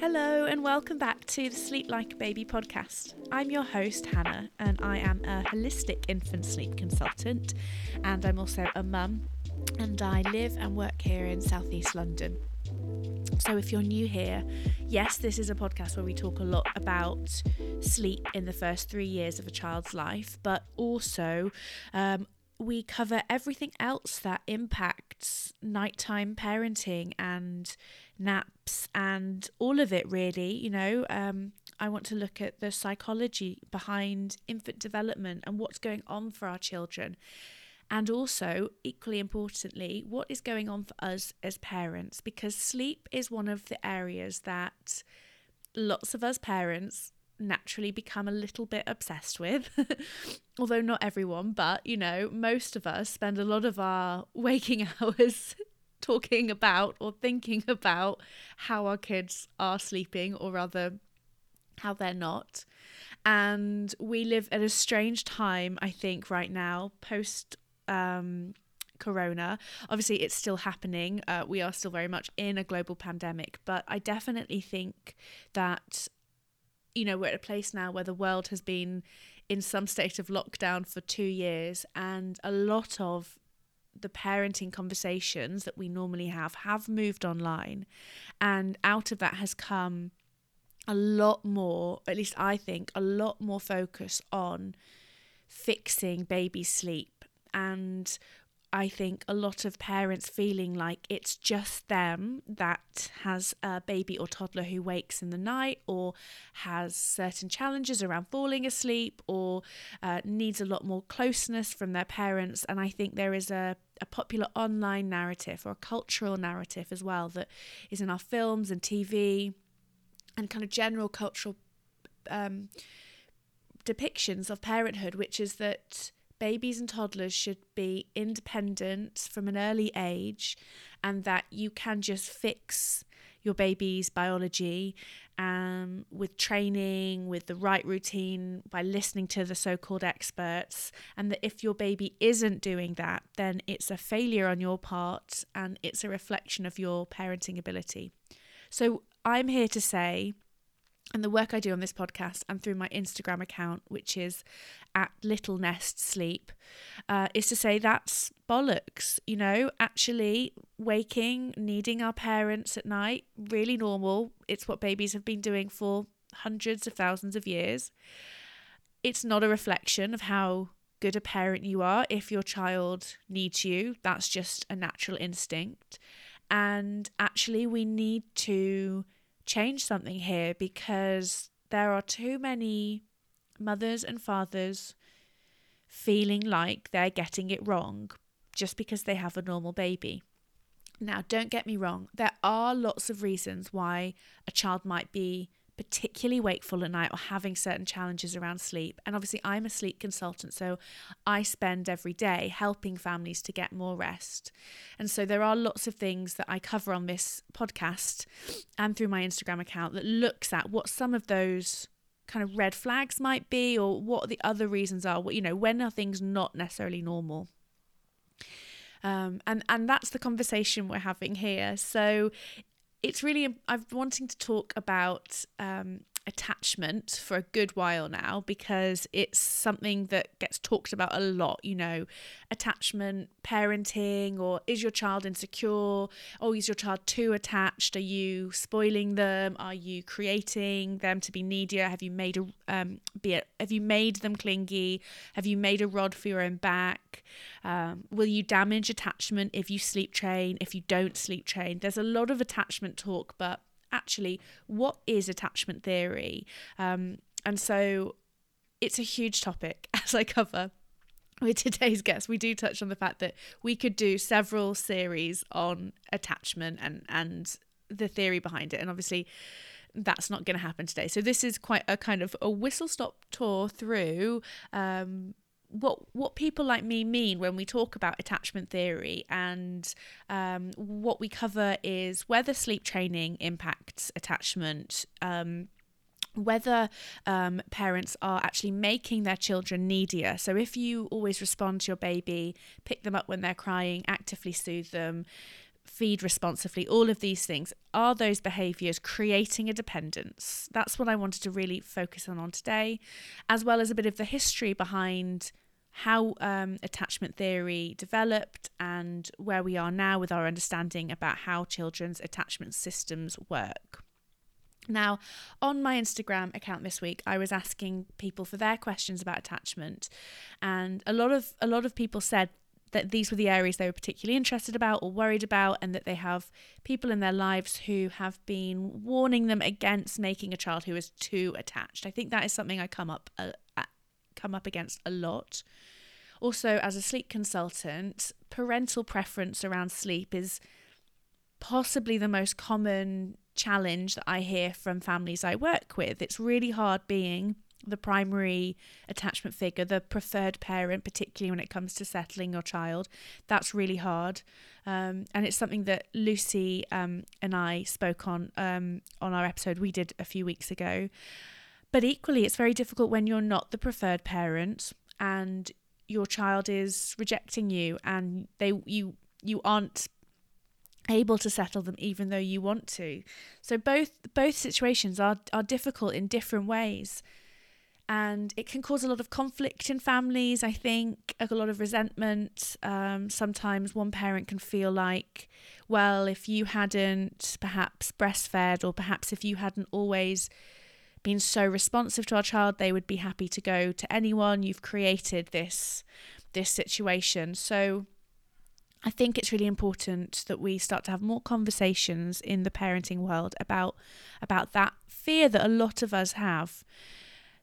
Hello, and welcome back to the Sleep Like a Baby podcast. I'm your host, Hannah, and I am a holistic infant sleep consultant, and I'm also a mum, and I live and work here in southeast London. So, if you're new here, yes, this is a podcast where we talk a lot about sleep in the first three years of a child's life, but also um, we cover everything else that impacts nighttime parenting and naps and all of it really you know um, i want to look at the psychology behind infant development and what's going on for our children and also equally importantly what is going on for us as parents because sleep is one of the areas that lots of us parents naturally become a little bit obsessed with. Although not everyone, but you know, most of us spend a lot of our waking hours talking about or thinking about how our kids are sleeping, or rather, how they're not. And we live at a strange time, I think, right now, post um, corona. Obviously, it's still happening. Uh, we are still very much in a global pandemic, but I definitely think that you know, we're at a place now where the world has been in some state of lockdown for two years, and a lot of the parenting conversations that we normally have have moved online. And out of that has come a lot more, at least I think, a lot more focus on fixing baby sleep and I think a lot of parents feeling like it's just them that has a baby or toddler who wakes in the night or has certain challenges around falling asleep or uh, needs a lot more closeness from their parents. And I think there is a, a popular online narrative or a cultural narrative as well that is in our films and TV and kind of general cultural um, depictions of parenthood, which is that babies and toddlers should be independent from an early age and that you can just fix your baby's biology um, with training, with the right routine, by listening to the so called experts. And that if your baby isn't doing that, then it's a failure on your part and it's a reflection of your parenting ability. So I'm here to say and the work I do on this podcast and through my Instagram account, which is at Little Nest Sleep, uh, is to say that's bollocks. You know, actually waking, needing our parents at night, really normal. It's what babies have been doing for hundreds of thousands of years. It's not a reflection of how good a parent you are if your child needs you. That's just a natural instinct. And actually, we need to change something here because there are too many mothers and fathers feeling like they're getting it wrong just because they have a normal baby. Now, don't get me wrong, there are lots of reasons why a child might be particularly wakeful at night or having certain challenges around sleep. And obviously, I'm a sleep consultant, so I spend every day helping families to get more rest. And so there are lots of things that I cover on this podcast and through my Instagram account that looks at what some of those kind of red flags might be or what the other reasons are what you know when are things not necessarily normal um, and and that's the conversation we're having here so it's really I'm wanting to talk about um, attachment for a good while now because it's something that gets talked about a lot you know attachment parenting or is your child insecure? Or is your child too attached? Are you spoiling them? Are you creating them to be needier? Have you made a um, be it, have you made them clingy? Have you made a rod for your own back? Um, will you damage attachment if you sleep train if you don't sleep train? There's a lot of attachment talk but actually what is attachment theory? Um, and so it's a huge topic as i cover with today's guest we do touch on the fact that we could do several series on attachment and and the theory behind it. And obviously that's not going to happen today. So this is quite a kind of a whistle stop tour through um, what what people like me mean when we talk about attachment theory and um, what we cover is whether sleep training impacts attachment um, whether um, parents are actually making their children needier. So, if you always respond to your baby, pick them up when they're crying, actively soothe them, feed responsively, all of these things, are those behaviors creating a dependence? That's what I wanted to really focus on on today, as well as a bit of the history behind how um, attachment theory developed and where we are now with our understanding about how children's attachment systems work. Now, on my Instagram account this week, I was asking people for their questions about attachment, and a lot of a lot of people said that these were the areas they were particularly interested about or worried about, and that they have people in their lives who have been warning them against making a child who is too attached. I think that is something I come up uh, come up against a lot. Also, as a sleep consultant, parental preference around sleep is possibly the most common challenge that I hear from families I work with. It's really hard being the primary attachment figure, the preferred parent, particularly when it comes to settling your child. That's really hard. Um, and it's something that Lucy um, and I spoke on um, on our episode we did a few weeks ago. But equally, it's very difficult when you're not the preferred parent and your child is rejecting you and they you you aren't able to settle them even though you want to. So both both situations are are difficult in different ways. And it can cause a lot of conflict in families, I think, a lot of resentment. Um, sometimes one parent can feel like, well, if you hadn't perhaps breastfed, or perhaps if you hadn't always been so responsive to our child, they would be happy to go to anyone. You've created this this situation. So I think it's really important that we start to have more conversations in the parenting world about about that fear that a lot of us have.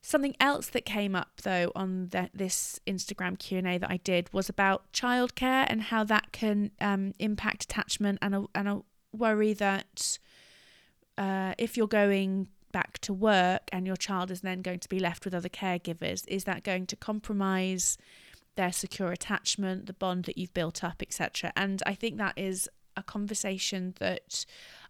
Something else that came up though on the, this Instagram Q and A that I did was about childcare and how that can um, impact attachment and a, and a worry that uh, if you're going back to work and your child is then going to be left with other caregivers, is that going to compromise their secure attachment, the bond that you've built up, etc. And I think that is a conversation that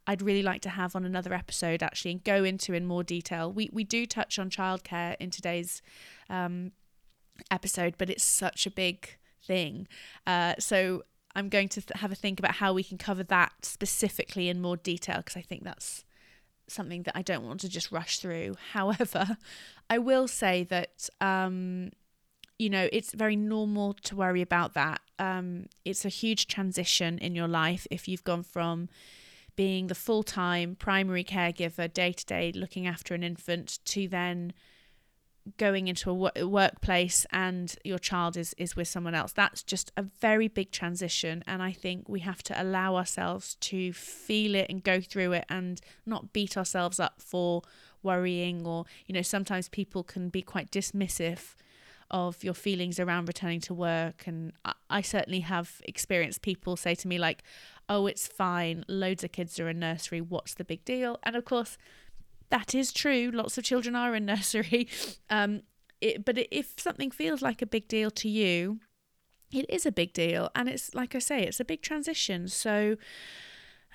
I'd really like to have on another episode actually and go into in more detail. We we do touch on childcare in today's um, episode, but it's such a big thing. Uh, so I'm going to th- have a think about how we can cover that specifically in more detail because I think that's something that I don't want to just rush through. However, I will say that um, you know, it's very normal to worry about that. Um, it's a huge transition in your life if you've gone from being the full time primary caregiver, day to day, looking after an infant, to then going into a workplace and your child is, is with someone else. That's just a very big transition. And I think we have to allow ourselves to feel it and go through it and not beat ourselves up for worrying or, you know, sometimes people can be quite dismissive of your feelings around returning to work. And I, I certainly have experienced people say to me, like, oh, it's fine. Loads of kids are in nursery. What's the big deal? And of course, that is true. Lots of children are in nursery. Um, it, but if something feels like a big deal to you, it is a big deal. And it's like I say, it's a big transition. So,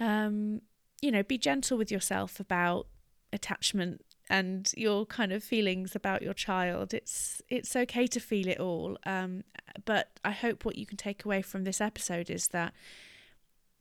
um, you know, be gentle with yourself about attachment and your kind of feelings about your child. It's it's okay to feel it all. Um, but I hope what you can take away from this episode is that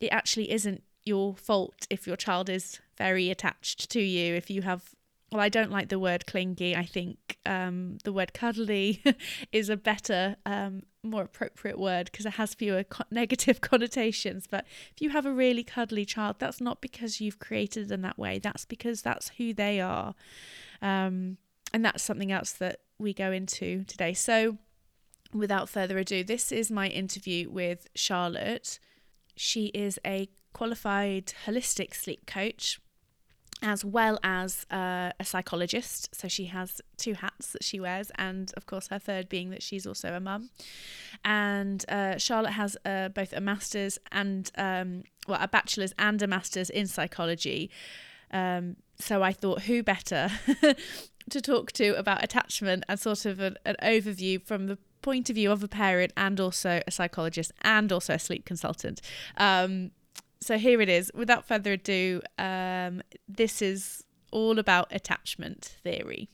it actually isn't your fault if your child is very attached to you. If you have well, I don't like the word clingy. I think um, the word cuddly is a better, um, more appropriate word because it has fewer co- negative connotations. But if you have a really cuddly child, that's not because you've created them that way. That's because that's who they are. Um, and that's something else that we go into today. So, without further ado, this is my interview with Charlotte. She is a qualified holistic sleep coach as well as uh, a psychologist. So she has two hats that she wears, and of course, her third being that she's also a mum. And uh, Charlotte has uh, both a master's and, um, well, a bachelor's and a master's in psychology. Um, so I thought, who better to talk to about attachment and sort of an, an overview from the point of view of a parent and also a psychologist and also a sleep consultant. Um, so here it is. Without further ado, um, this is all about attachment theory.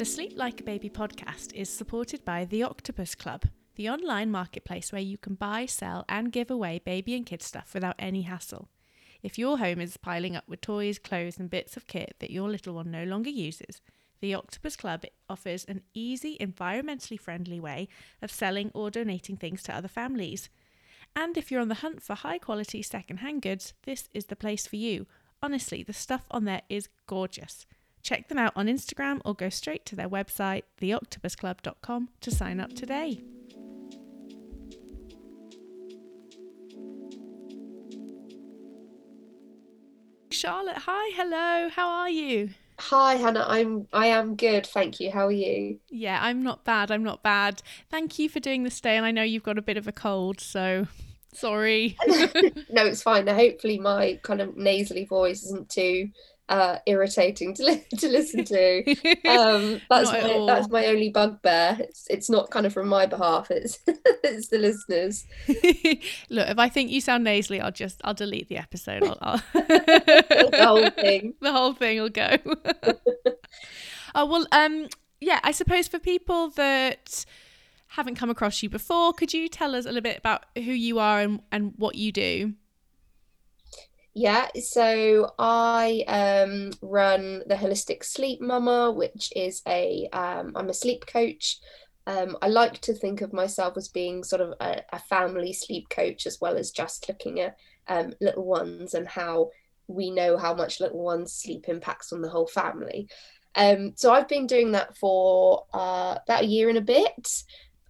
The Sleep Like a Baby podcast is supported by The Octopus Club, the online marketplace where you can buy, sell, and give away baby and kid stuff without any hassle. If your home is piling up with toys, clothes, and bits of kit that your little one no longer uses, the Octopus Club offers an easy, environmentally friendly way of selling or donating things to other families. And if you're on the hunt for high quality second-hand goods, this is the place for you. Honestly, the stuff on there is gorgeous. Check them out on Instagram or go straight to their website, theoctopusclub.com, to sign up today. Charlotte, hi, hello, how are you? Hi Hannah, I'm I am good, thank you. How are you? Yeah, I'm not bad. I'm not bad. Thank you for doing this day, and I know you've got a bit of a cold, so sorry. no, it's fine. Hopefully, my kind of nasally voice isn't too uh, irritating to, li- to listen to. Um, that's my, that's my only bugbear. It's it's not kind of from my behalf. It's it's the listeners. Look, if I think you sound nasally, I'll just I'll delete the episode. I'll, I'll... the whole thing. The whole thing will go. oh well, um, yeah. I suppose for people that haven't come across you before, could you tell us a little bit about who you are and, and what you do? Yeah, so I um, run the Holistic Sleep Mama, which is a um, I'm a sleep coach. Um, I like to think of myself as being sort of a, a family sleep coach as well as just looking at um, little ones and how we know how much little ones' sleep impacts on the whole family. Um, so I've been doing that for uh, about a year and a bit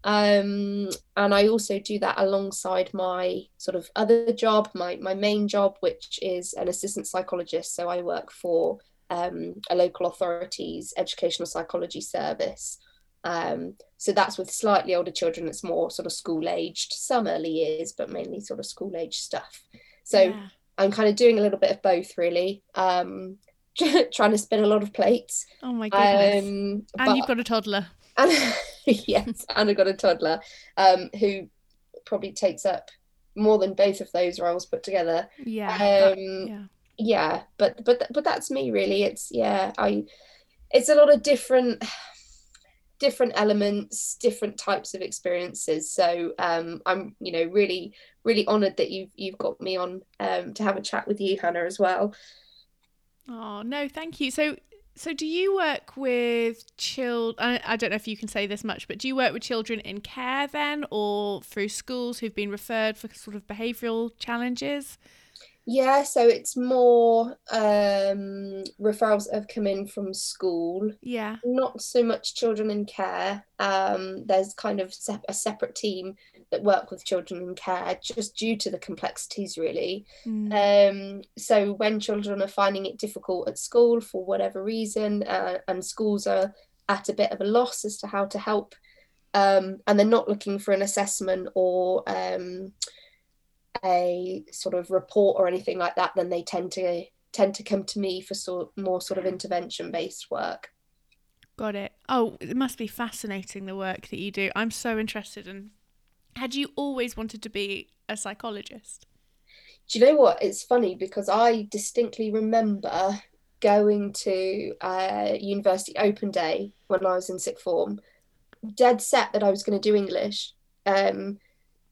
um, and I also do that alongside my sort of other job, my my main job, which is an assistant psychologist. So I work for um, a local authority's educational psychology service. Um, so that's with slightly older children. It's more sort of school aged, some early years, but mainly sort of school age stuff. So yeah. I'm kind of doing a little bit of both, really. Um, trying to spin a lot of plates. Oh my goodness! Um, and you've got a toddler. And yes, and I've got a toddler um, who probably takes up more than both of those roles put together. Yeah. Um, yeah. Yeah, but but but that's me really. It's yeah, I. It's a lot of different different elements different types of experiences so um, i'm you know really really honored that you've you've got me on um, to have a chat with you hannah as well oh no thank you so so, do you work with children? I don't know if you can say this much, but do you work with children in care then, or through schools who've been referred for sort of behavioural challenges? Yeah, so it's more um, referrals have come in from school. Yeah. Not so much children in care. Um, there's kind of a separate team that work with children in care just due to the complexities, really. Mm. Um, so when children are finding it difficult at school for whatever reason, uh, and schools are at a bit of a loss as to how to help, um, and they're not looking for an assessment or um, a sort of report or anything like that, then they tend to tend to come to me for sort more sort of intervention based work. Got it. Oh, it must be fascinating the work that you do. I'm so interested in. Had you always wanted to be a psychologist? Do you know what? It's funny because I distinctly remember going to uh, university open day when I was in sixth form, dead set that I was going to do English. Um,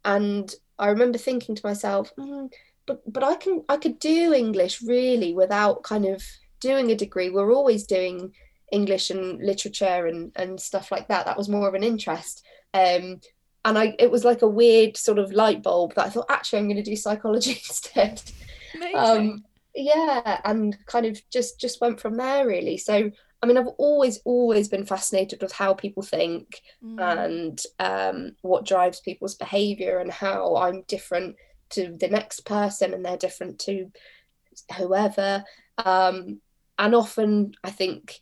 and I remember thinking to myself, mm, but but I can I could do English really without kind of doing a degree. We're always doing English and literature and and stuff like that. That was more of an interest. Um, and I it was like a weird sort of light bulb that I thought actually I'm going to do psychology instead. Um, yeah, and kind of just just went from there really. So I mean, I've always, always been fascinated with how people think mm. and um, what drives people's behavior and how I'm different to the next person and they're different to whoever. Um, and often I think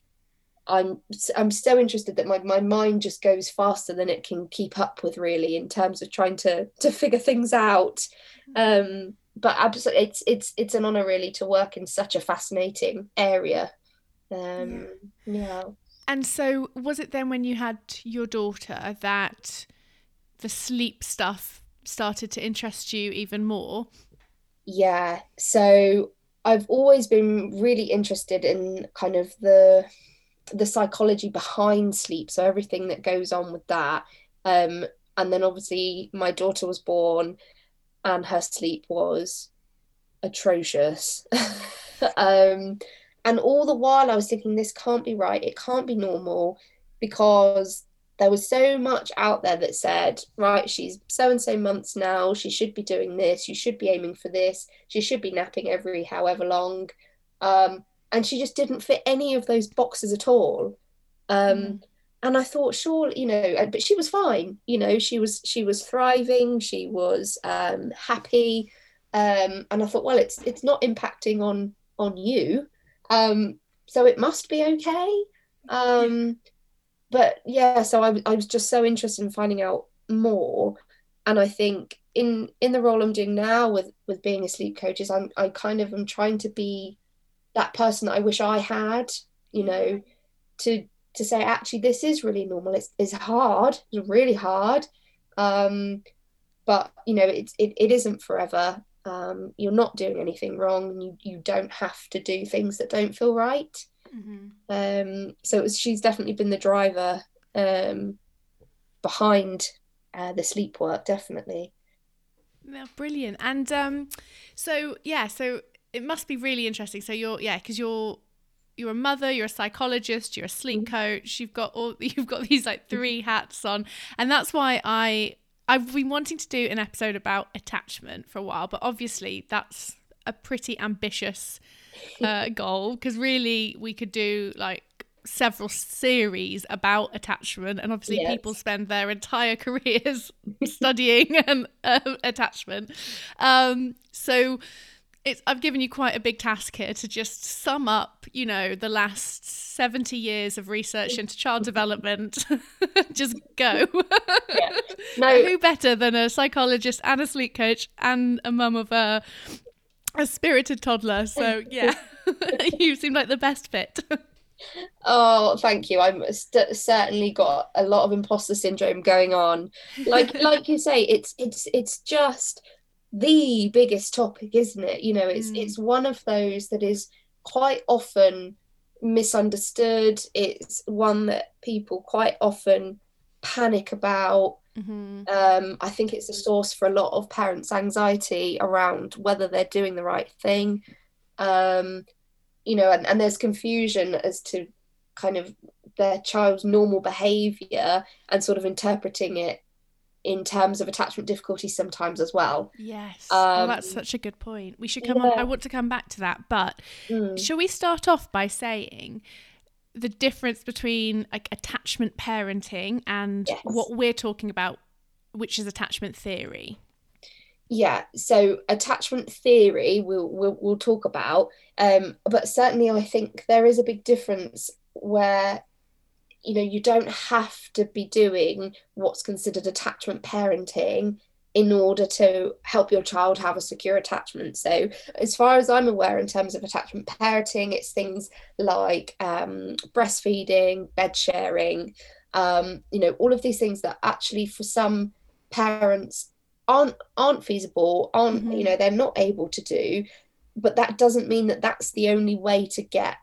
I'm I'm so interested that my, my mind just goes faster than it can keep up with really in terms of trying to to figure things out. Mm. Um, but absolutely, it's it's it's an honor really to work in such a fascinating area um, yeah. And so, was it then when you had your daughter that the sleep stuff started to interest you even more? Yeah. So, I've always been really interested in kind of the the psychology behind sleep, so everything that goes on with that. Um, and then obviously my daughter was born, and her sleep was atrocious. um, and all the while I was thinking, this can't be right. It can't be normal because there was so much out there that said, right, she's so and so months now. She should be doing this. You should be aiming for this. She should be napping every however long. Um, and she just didn't fit any of those boxes at all. Um, mm. And I thought, sure, you know, but she was fine. You know, she was she was thriving. She was um, happy. Um, and I thought, well, it's it's not impacting on on you, um, so it must be okay. Um, but yeah, so I, I was just so interested in finding out more, and I think in in the role I'm doing now with with being a sleep coach is I'm I kind of am trying to be that person that I wish I had, you know, to to say actually this is really normal. It's it's hard, it's really hard, um, but you know it's it, it isn't forever. Um, you're not doing anything wrong, and you you don't have to do things that don't feel right. Mm-hmm. Um, so was, she's definitely been the driver um, behind uh, the sleep work, definitely. Yeah, brilliant. And um, so yeah, so it must be really interesting. So you're yeah, because you're you're a mother, you're a psychologist, you're a sleep mm-hmm. coach. You've got all you've got these like three hats on, and that's why I I've been wanting to do an episode about attachment for a while, but obviously that's a pretty ambitious uh, goal because really we could do like several series about attachment and obviously yes. people spend their entire careers studying and uh, attachment um, so it's I've given you quite a big task here to just sum up, you know, the last 70 years of research into child development. just go. Yeah. No. Who better than a psychologist and a sleep coach and a mum of a a spirited toddler. So, yeah. you seem like the best fit. Oh, thank you. I'm st- certainly got a lot of imposter syndrome going on. Like like you say, it's it's it's just the biggest topic, isn't it? You know, it's mm. it's one of those that is quite often misunderstood. It's one that people quite often panic about. Mm-hmm. Um, I think it's a source for a lot of parents' anxiety around whether they're doing the right thing. Um, you know, and, and there's confusion as to kind of their child's normal behavior and sort of interpreting it in terms of attachment difficulties sometimes as well. Yes. Oh, um, oh, that's such a good point. We should come yeah. on. I want to come back to that, but mm. shall we start off by saying the difference between like attachment parenting and yes. what we're talking about, which is attachment theory? Yeah, so attachment theory we'll we'll, we'll talk about, um, but certainly I think there is a big difference where you know you don't have to be doing what's considered attachment parenting in order to help your child have a secure attachment. So, as far as I'm aware, in terms of attachment parenting, it's things like um, breastfeeding, bed sharing, um, you know, all of these things that actually, for some parents, aren't aren't feasible, aren't mm-hmm. you know, they're not able to do. But that doesn't mean that that's the only way to get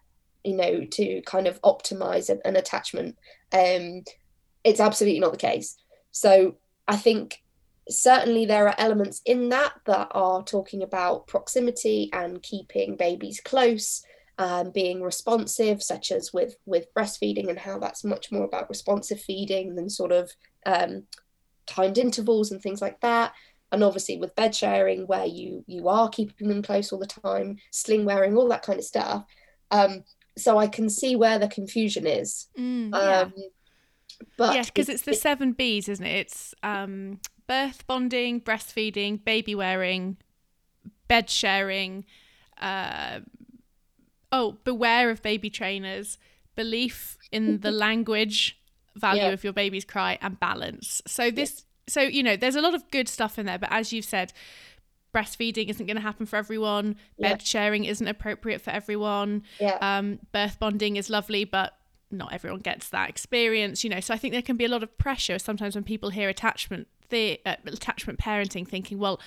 you know to kind of optimize an, attachment um it's absolutely not the case. So i think certainly there are elements in that that are talking about proximity and keeping babies close um, being responsive such as with with breastfeeding and how that's much more about responsive feeding than sort of um, timed intervals and things like that. And obviously with bed sharing where you you are keeping them close all the time sling wearing all that kind of stuff um, so I can see where the confusion is. Mm, yeah. Um, but yes, because it's the seven B's, isn't it? It's um, birth bonding, breastfeeding, baby wearing, bed sharing. Uh, oh, beware of baby trainers, belief in the language value yeah. of your baby's cry, and balance. So this, so you know, there's a lot of good stuff in there. But as you've said, breastfeeding isn't going to happen for everyone. Yeah. Bed sharing isn't appropriate for everyone. Yeah. Um, birth bonding is lovely, but not everyone gets that experience. You know, so I think there can be a lot of pressure sometimes when people hear attachment the uh, attachment parenting, thinking, well,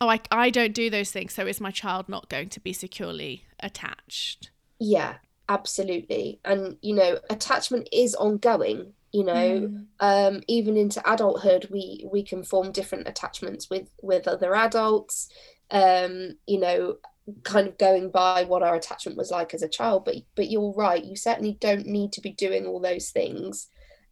oh, I I don't do those things, so is my child not going to be securely attached? Yeah. absolutely. And you know, attachment is ongoing. You know, Mm. um, even into adulthood, we we can form different attachments with with other adults. Um, you know, kind of going by what our attachment was like as a child. But but you're right. You certainly don't need to be doing all those things.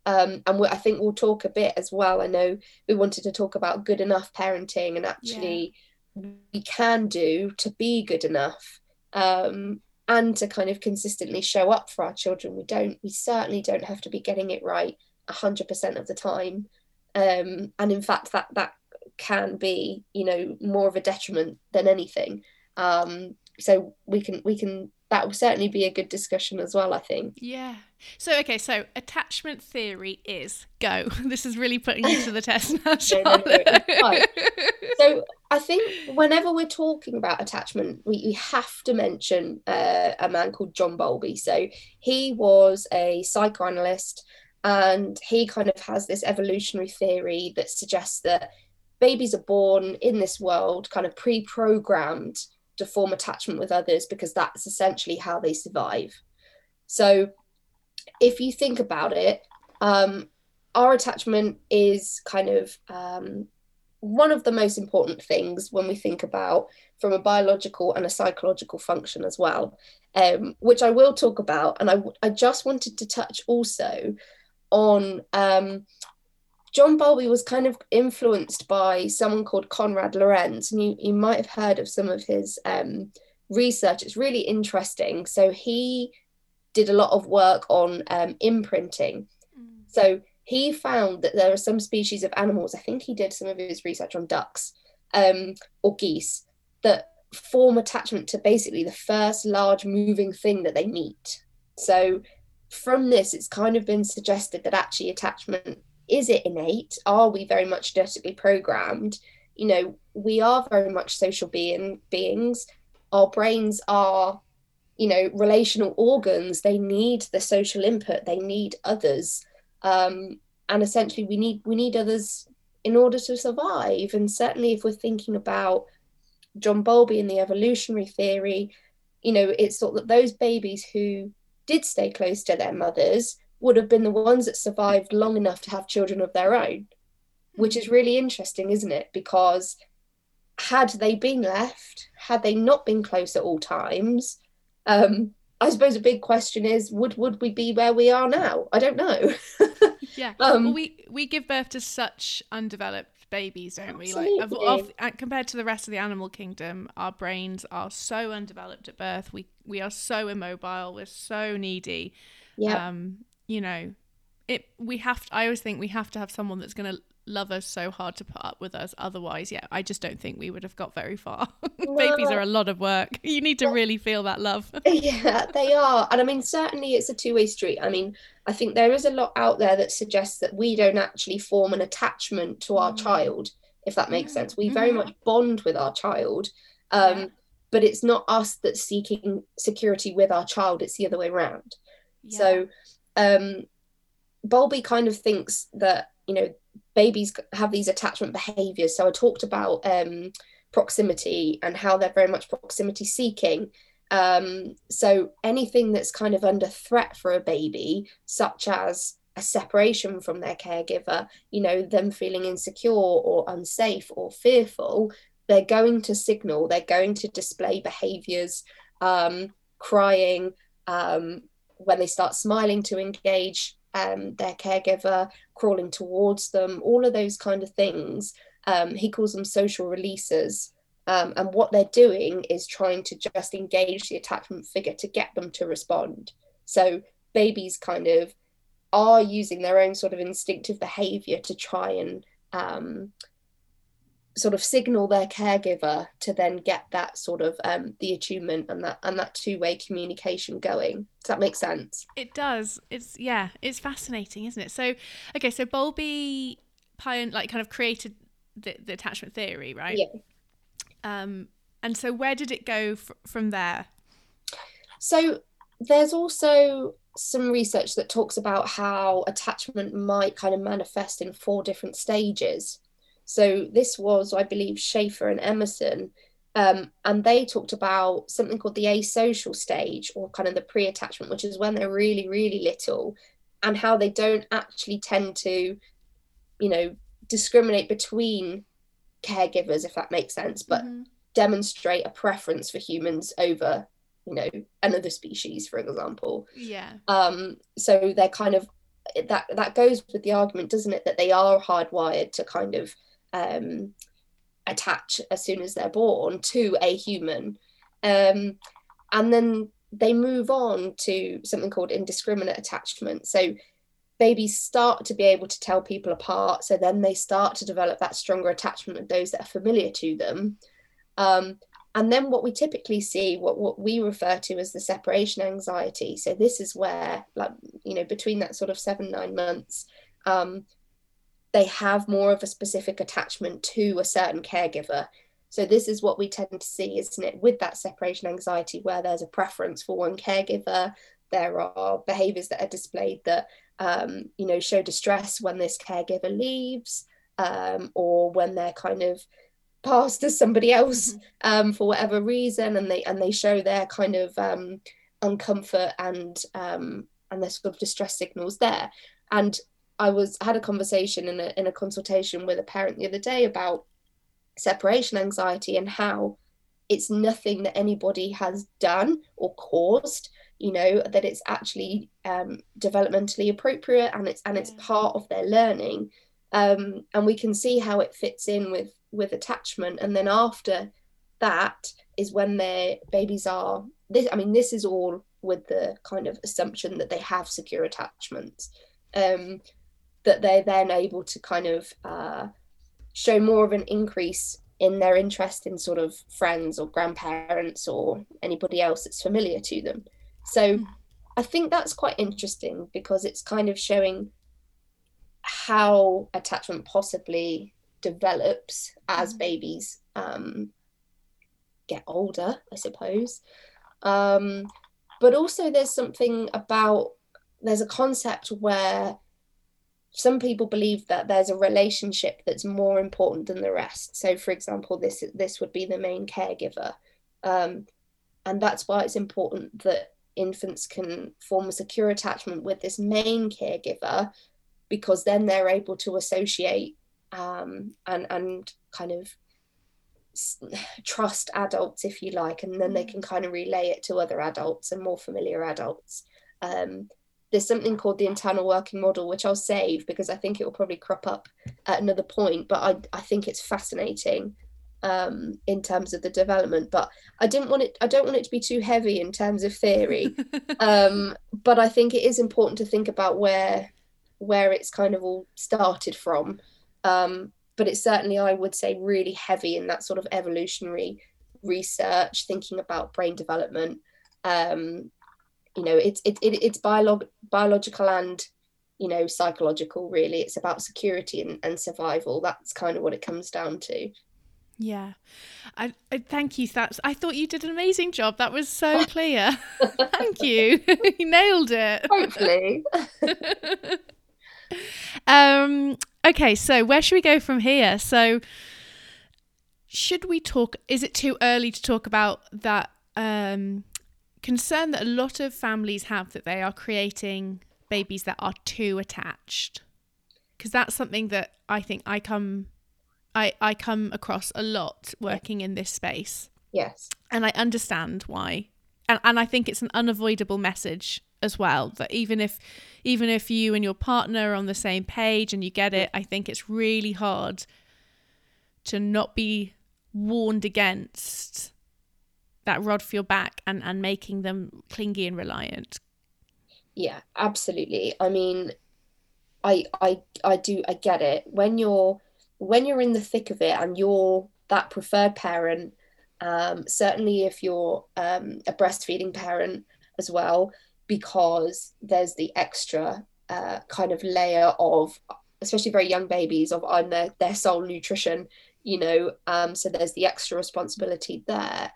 Um, and we, I think we'll talk a bit as well. I know we wanted to talk about good enough parenting and actually we can do to be good enough um, and to kind of consistently show up for our children. We don't, we certainly don't have to be getting it right 100% of the time. Um, and in fact, that, that can be, you know, more of a detriment than anything. Um, so we can, we can, that will certainly be a good discussion as well, I think. Yeah. So okay, so attachment theory is go. This is really putting you to the test now, No, no, no, fine. so I think whenever we're talking about attachment, we, we have to mention uh, a man called John Bowlby. So he was a psychoanalyst, and he kind of has this evolutionary theory that suggests that babies are born in this world kind of pre-programmed to form attachment with others because that's essentially how they survive. So if you think about it, um, our attachment is kind of um, one of the most important things when we think about from a biological and a psychological function as well, um, which I will talk about. And I, I just wanted to touch also on um, John Bowlby was kind of influenced by someone called Konrad Lorenz, and you, you might have heard of some of his um, research. It's really interesting. So he did a lot of work on um, imprinting. So he found that there are some species of animals, I think he did some of his research on ducks um, or geese, that form attachment to basically the first large moving thing that they meet. So from this, it's kind of been suggested that actually attachment is it innate? Are we very much genetically programmed? You know, we are very much social being beings. Our brains are, you know, relational organs. They need the social input. They need others, um, and essentially, we need we need others in order to survive. And certainly, if we're thinking about John Bowlby and the evolutionary theory, you know, it's thought that those babies who did stay close to their mothers would have been the ones that survived long enough to have children of their own, which is really interesting, isn't it? Because had they been left, had they not been close at all times, um, I suppose a big question is would would we be where we are now? I don't know. Yeah. Um, well, we we give birth to such undeveloped babies, don't we? Like of, of, uh, compared to the rest of the animal kingdom, our brains are so undeveloped at birth. We we are so immobile. We're so needy. yeah, Um, you know, it. We have. To, I always think we have to have someone that's going to love us so hard to put up with us. Otherwise, yeah, I just don't think we would have got very far. Babies are a lot of work. You need to really feel that love. yeah, they are. And I mean, certainly it's a two way street. I mean, I think there is a lot out there that suggests that we don't actually form an attachment to our Mm. child, if that makes Mm, sense. We very mhm. much bond with our child. Um, Yeah. But it's not us that's seeking security with our child, it's the other way around. Yeah. So um, Bowlby kind of thinks that, you know, babies have these attachment behaviors. So I talked about um, proximity and how they're very much proximity seeking. Um, so anything that's kind of under threat for a baby, such as a separation from their caregiver, you know, them feeling insecure or unsafe or fearful, they're going to signal, they're going to display behaviors, um, crying, um, when they start smiling to engage um, their caregiver, crawling towards them, all of those kind of things. Um, he calls them social releases. Um, and what they're doing is trying to just engage the attachment figure to get them to respond. So babies kind of are using their own sort of instinctive behavior to try and um, sort of signal their caregiver to then get that sort of um, the attunement and that and that two-way communication going. Does that make sense? It does. It's yeah, it's fascinating, isn't it? So, okay, so Bowlby pion like kind of created the, the attachment theory, right? Yeah. Um, and so where did it go f- from there? So there's also some research that talks about how attachment might kind of manifest in four different stages. So this was, I believe, Schaffer and Emerson Um, and they talked about something called the asocial stage or kind of the pre attachment, which is when they're really, really little, and how they don't actually tend to, you know, discriminate between caregivers, if that makes sense, but mm-hmm. demonstrate a preference for humans over, you know, another species, for example. Yeah. Um, so they're kind of that that goes with the argument, doesn't it, that they are hardwired to kind of um attach as soon as they're born to a human. Um, and then they move on to something called indiscriminate attachment. So babies start to be able to tell people apart. So then they start to develop that stronger attachment with those that are familiar to them. Um, and then what we typically see, what, what we refer to as the separation anxiety. So this is where, like, you know, between that sort of seven, nine months, um, they have more of a specific attachment to a certain caregiver. So this is what we tend to see, isn't it, with that separation anxiety, where there's a preference for one caregiver. There are behaviours that are displayed that, um, you know, show distress when this caregiver leaves, um, or when they're kind of passed to somebody else mm-hmm. um, for whatever reason, and they and they show their kind of um, uncomfort and um, and their sort of distress signals there. And I was had a conversation in a in a consultation with a parent the other day about separation anxiety and how it's nothing that anybody has done or caused you know that it's actually um, developmentally appropriate and it's and it's part of their learning. Um, and we can see how it fits in with with attachment. And then after that is when their babies are this i mean this is all with the kind of assumption that they have secure attachments. Um, that they're then able to kind of uh, show more of an increase in their interest in sort of friends or grandparents or anybody else that's familiar to them. So hmm. I think that's quite interesting because it's kind of showing how attachment possibly develops as hmm. babies um, get older, I suppose. Um, but also, there's something about there's a concept where some people believe that there's a relationship that's more important than the rest. So, for example, this this would be the main caregiver, um, and that's why it's important that infants can form a secure attachment with this main caregiver, because then they're able to associate um, and and kind of trust adults, if you like, and then they mm. can kind of relay it to other adults and more familiar adults. Um, there's something called the internal working model, which I'll save because I think it will probably crop up at another point. But I, I think it's fascinating um, in terms of the development. But I didn't want it. I don't want it to be too heavy in terms of theory. um, but I think it is important to think about where where it's kind of all started from. Um, but it's certainly, I would say, really heavy in that sort of evolutionary research, thinking about brain development. Um, you know it's it, it, it's biolog- biological and you know psychological really. It's about security and, and survival. That's kind of what it comes down to. Yeah. I, I thank you. That's i thought you did an amazing job. That was so clear. Thank you. You nailed it. Hopefully. Um okay so where should we go from here? So should we talk is it too early to talk about that um concern that a lot of families have that they are creating babies that are too attached because that's something that I think I come I I come across a lot working in this space. Yes. And I understand why. And and I think it's an unavoidable message as well that even if even if you and your partner are on the same page and you get it, I think it's really hard to not be warned against that rod for your back and and making them clingy and reliant? Yeah absolutely. I mean i i i do i get it. When you're when you're in the thick of it and you're that preferred parent um, certainly if you're um, a breastfeeding parent as well because there's the extra uh, kind of layer of especially very young babies of I'm their, their sole nutrition you know um, so there's the extra responsibility there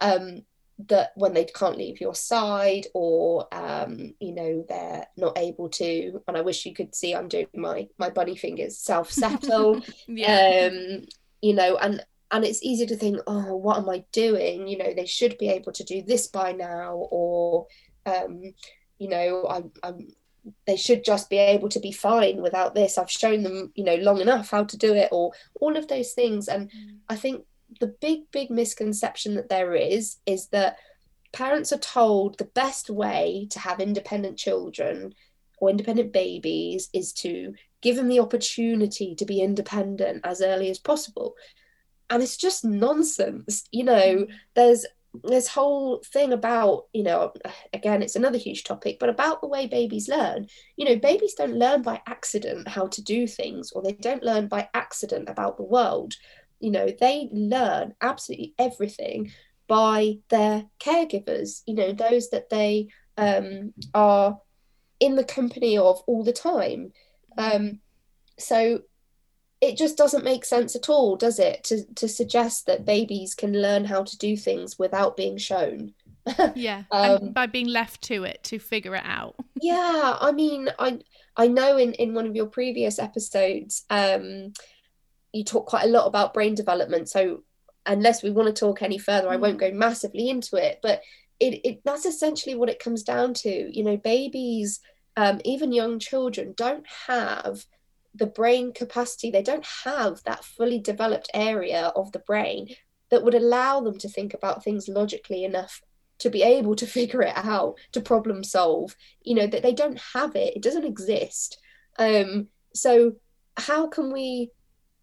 um, that when they can't leave your side or um, you know they're not able to and i wish you could see i'm doing my my bunny fingers self settle yeah. um you know and and it's easy to think oh what am i doing you know they should be able to do this by now or um, you know I'm, I'm they should just be able to be fine without this i've shown them you know long enough how to do it or all of those things and mm. i think the big big misconception that there is is that parents are told the best way to have independent children or independent babies is to give them the opportunity to be independent as early as possible. And it's just nonsense you know mm. there's this whole thing about you know again it's another huge topic but about the way babies learn. You know babies don't learn by accident how to do things or they don't learn by accident about the world you know they learn absolutely everything by their caregivers you know those that they um, are in the company of all the time um, so it just doesn't make sense at all, does it? To to suggest that babies can learn how to do things without being shown. yeah, um, by being left to it to figure it out. yeah, I mean, I I know in in one of your previous episodes, um, you talk quite a lot about brain development. So unless we want to talk any further, I won't mm. go massively into it. But it, it that's essentially what it comes down to. You know, babies, um, even young children, don't have the brain capacity, they don't have that fully developed area of the brain that would allow them to think about things logically enough to be able to figure it out, to problem solve. You know, that they don't have it, it doesn't exist. Um, so, how can we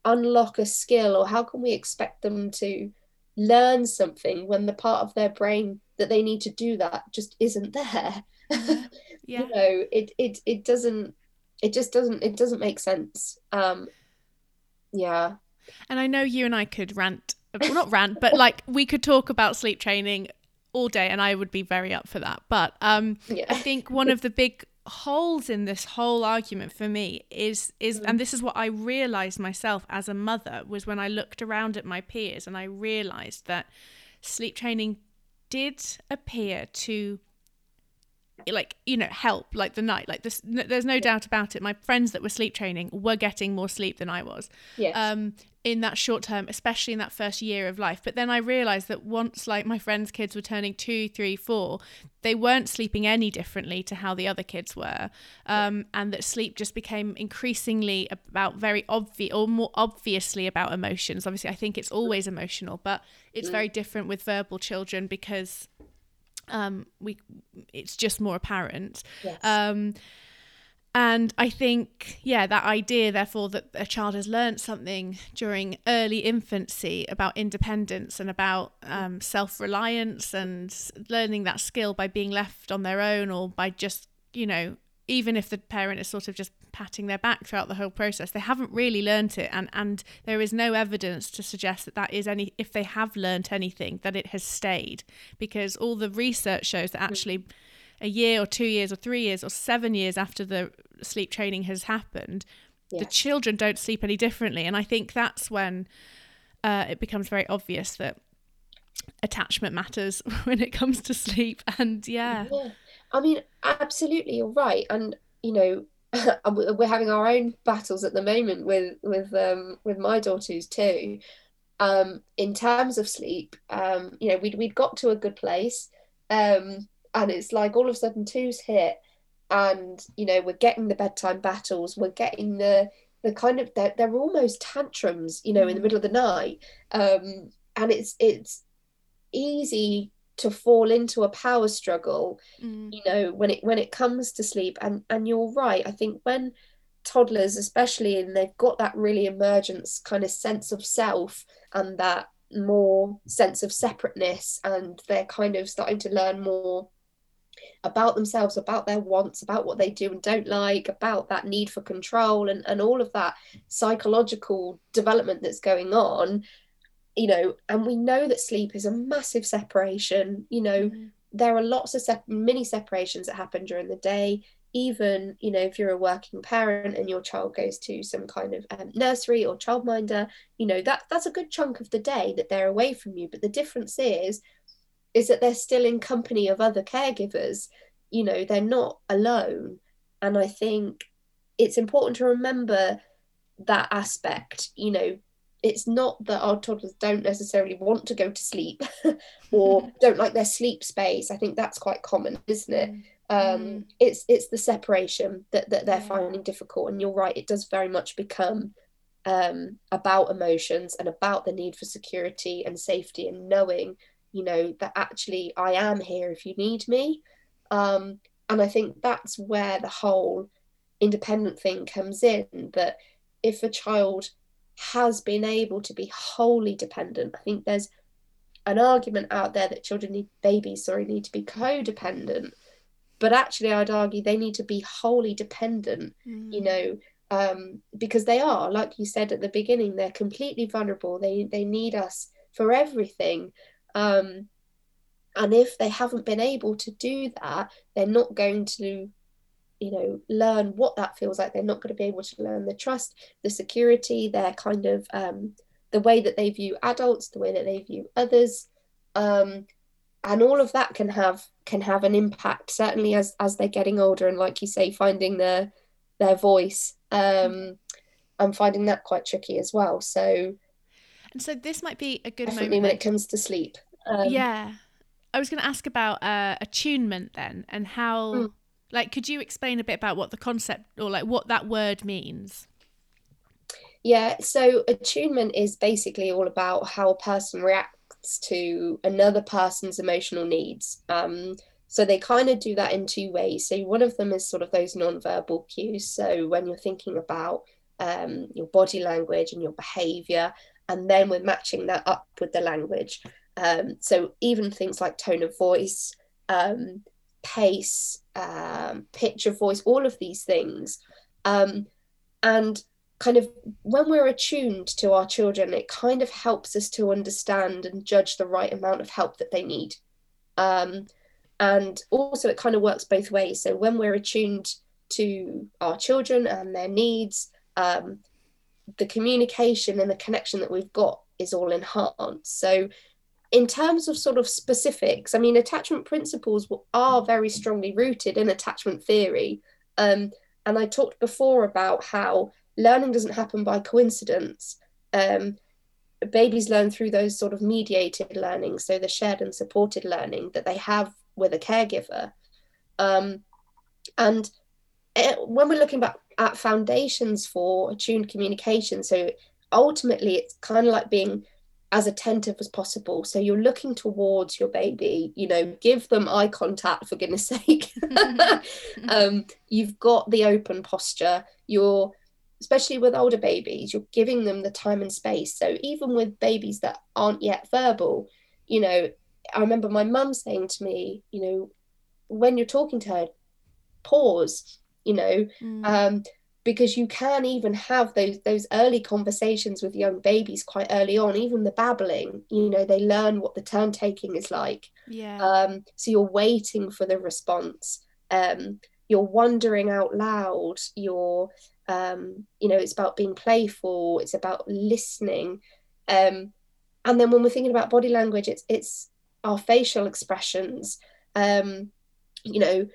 unlock a skill or how can we expect them to learn something when the part of their brain that they need to do that just isn't there? Yeah. you know, it, it, it doesn't it just doesn't it doesn't make sense um yeah and i know you and i could rant well not rant but like we could talk about sleep training all day and i would be very up for that but um yeah. i think one of the big holes in this whole argument for me is is mm. and this is what i realized myself as a mother was when i looked around at my peers and i realized that sleep training did appear to like you know help like the night like this there's no doubt about it. My friends that were sleep training were getting more sleep than i was yes. um in that short term especially in that first year of life. But then i realized that once like my friends kids were turning two three four they weren't sleeping any differently to how the other kids were um, and that sleep just became increasingly about very obvious or more obviously about emotions. Obviously i think it's always emotional but it's mm. very different with verbal children because um, we it's just more apparent. Yes. Um, and I think, yeah, that idea, therefore, that a child has learned something during early infancy about independence and about um, self reliance and learning that skill by being left on their own or by just, you know, even if the parent is sort of just patting their back throughout the whole process they haven't really learnt it. And and there is no evidence to suggest that that is any if they have learnt anything that it has stayed. Because all the research shows that actually a year or two years or three years or seven years after the sleep training has happened the children don't sleep any differently. And i think that's when uh, it becomes very obvious that attachment matters when it comes to sleep. And yeah. yeah i mean absolutely you're right. And you know we're having our own battles at the moment with with um with my daughters too. Um in terms of sleep um you know we'd, we'd got to a good place um and it's like all of a sudden two's hit and you know we're getting the bedtime battles we're getting the the kind of they're, they're almost tantrums you know in the mm. middle of the night. Um and it's it's easy to fall into a power struggle mm. you know when it when it comes to sleep and and you're right i think when toddlers especially and they've got that really emergence kind of sense of self and that more sense of separateness and they're kind of starting to learn more about themselves about their wants about what they do and don't like about that need for control and, and all of that psychological development that's going on you know, and we know that sleep is a massive separation. You know, mm-hmm. there are lots of sep- mini separations that happen during the day. Even, you know, if you're a working parent and your child goes to some kind of um, nursery or childminder, you know, that that's a good chunk of the day that they're away from you. But the difference is, is that they're still in company of other caregivers. You know, they're not alone. And I think it's important to remember that aspect, you know, it's not that our toddlers don't necessarily want to go to sleep or don't like their sleep space. I think that's quite common, isn't it? Mm. Um, mm. It's it's the separation that that they're yeah. finding difficult, and you're right. It does very much become um, about emotions and about the need for security and safety and knowing, you know, that actually I am here if you need me. Um, and I think that's where the whole independent thing comes in. That if a child has been able to be wholly dependent. I think there's an argument out there that children need babies, sorry, need to be codependent. But actually, I'd argue they need to be wholly dependent, mm. you know, um, because they are, like you said at the beginning, they're completely vulnerable. They they need us for everything. Um, and if they haven't been able to do that, they're not going to you know learn what that feels like. They're not going to be able to learn the trust the security their kind of um, the way that they view adults the way that they view others um, and all of that can have can have an impact certainly as as they're getting older and like you say finding their their voice um, i'm finding that quite tricky as well. So and so this might be a good definitely moment when it comes to sleep. Um, yeah. I was going to ask about uh, attunement then and how mm like, could you explain a bit about what the concept or like what that word means? Yeah, so attunement is basically all about how a person reacts to another person's emotional needs. Um, so they kind of do that in two ways. So one of them is sort of those non-verbal cues. So when you're thinking about um, your body language and your behavior, and then we're matching that up with the language. Um, so even things like tone of voice, um, pace, um, pitch of voice, all of these things. Um, and kind of when we're attuned to our children, it kind of helps us to understand and judge the right amount of help that they need. Um, and also, it kind of works both ways. So when we're attuned to our children and their needs, um, the communication and the connection that we've got is all enhanced. So in terms of sort of specifics, I mean, attachment principles are very strongly rooted in attachment theory. Um, and I talked before about how learning doesn't happen by coincidence. Um, babies learn through those sort of mediated learning, so the shared and supported learning that they have with a caregiver. Um, and it, when we're looking back at foundations for attuned communication, so ultimately it's kind of like being as attentive as possible. So you're looking towards your baby, you know, give them eye contact for goodness sake. um, you've got the open posture. You're, especially with older babies, you're giving them the time and space. So even with babies that aren't yet verbal, you know, I remember my mum saying to me, you know, when you're talking to her, pause, you know, mm. um, because you can even have those those early conversations with young babies quite early on even the babbling you know they learn what the turn taking is like. Yeah. Um so you're waiting for the response. Um you're wondering out loud you're um you know it's about being playful it's about listening. Um and then when we're thinking about body language it's it's our facial expressions. Um you know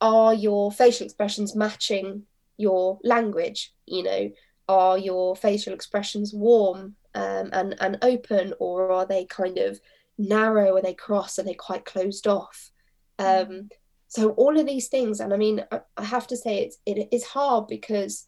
are your facial expressions matching your language you know are your facial expressions warm um, and and open or are they kind of narrow? Are they cross? Are they quite closed off? Um, so all of these things and i mean I, I have to say it's it is hard because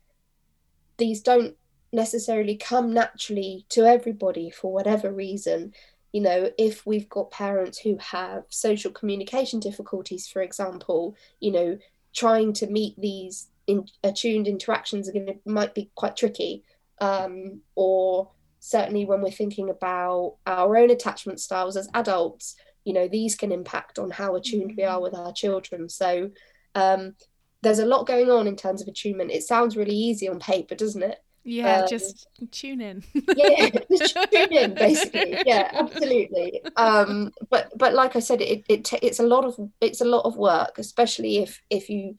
these don't necessarily come naturally to everybody for whatever reason. You know if we've got parents who have social communication difficulties for example you know trying to meet these in, attuned interactions are going to might be quite tricky um, or certainly when we're thinking about our own attachment styles as adults you know these can impact on how attuned we are mm-hmm. with our children. So um, there's a lot going on in terms of attunement. It sounds really easy on paper doesn't it? Yeah um, just tune in. Yeah just tune in basically. Yeah absolutely. Um, but but like i said it, it it's a lot of it's a lot of work especially if if you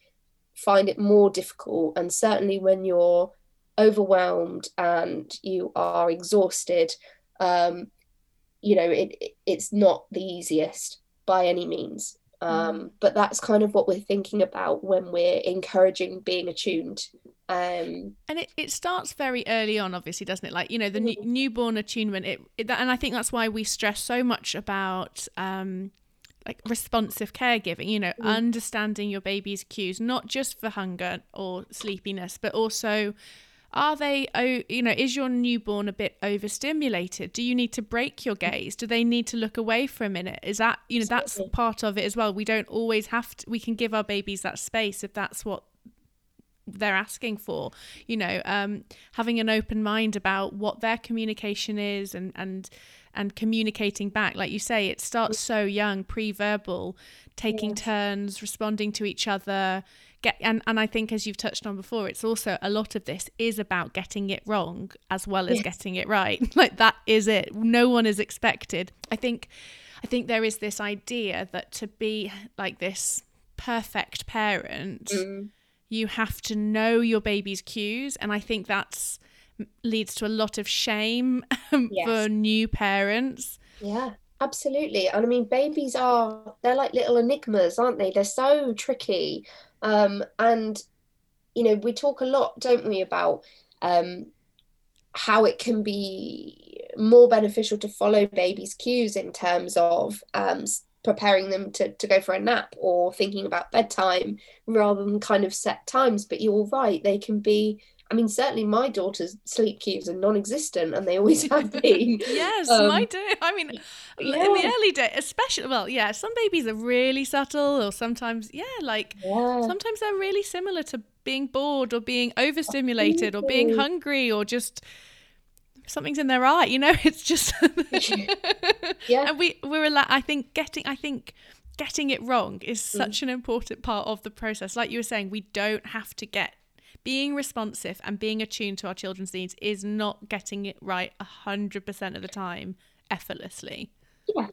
find it more difficult. And certainly when you're overwhelmed and you are exhausted, um, you know, it, it's not the easiest by any means. Um, mm. But that's kind of what we're thinking about when we're encouraging being attuned. Um, and it, it starts very early on, obviously, doesn't it? Like, you know, the mm. newborn attunement, it, it, and I think that's why we stress so much about. Um, like responsive caregiving you know mm. understanding your baby's cues not just for hunger or sleepiness but also are they oh you know is your newborn a bit overstimulated? Do you need to break your gaze? Do they need to look away for a minute? Is that you know that's part of it as well. We don't always have to we can give our babies that space if that's what they're asking for you know um, having an open mind about what their communication is and and and communicating back like you say it starts so young pre-verbal taking yes. turns responding to each other get and, and I think as you've touched on before, it's also a lot of this is about getting it wrong as well as yes. getting it right. like that is it. No one is expected. I think I think there is this idea that to be like this perfect parent, mm. you have to know your baby's cues. And I think that's leads to a lot of shame yes. for new parents. Yeah. Absolutely. And I mean, babies are, they're like little enigmas, aren't they? They're so tricky. Um, and, you know, we talk a lot, don't we, about um, how it can be more beneficial to follow babies' cues in terms of um, preparing them to, to go for a nap or thinking about bedtime rather than kind of set times. But you're right, they can be I mean, certainly my daughter's sleep cues are non-existent, and they always have been. yes, um, mine do. I mean, yeah. in the early days, especially, well, yeah, some babies are really subtle, or sometimes, yeah, like yeah. sometimes they're really similar to being bored or being overstimulated or being hungry or just something's in their eye. You know, it's just yeah. And we we're allowed. I think getting. I think getting it wrong is mm. such mm. an important part of the process. Like you were saying, we don't have to get being responsive and being attuned to our children's needs is not getting it right 100% of the time effortlessly. Yeah.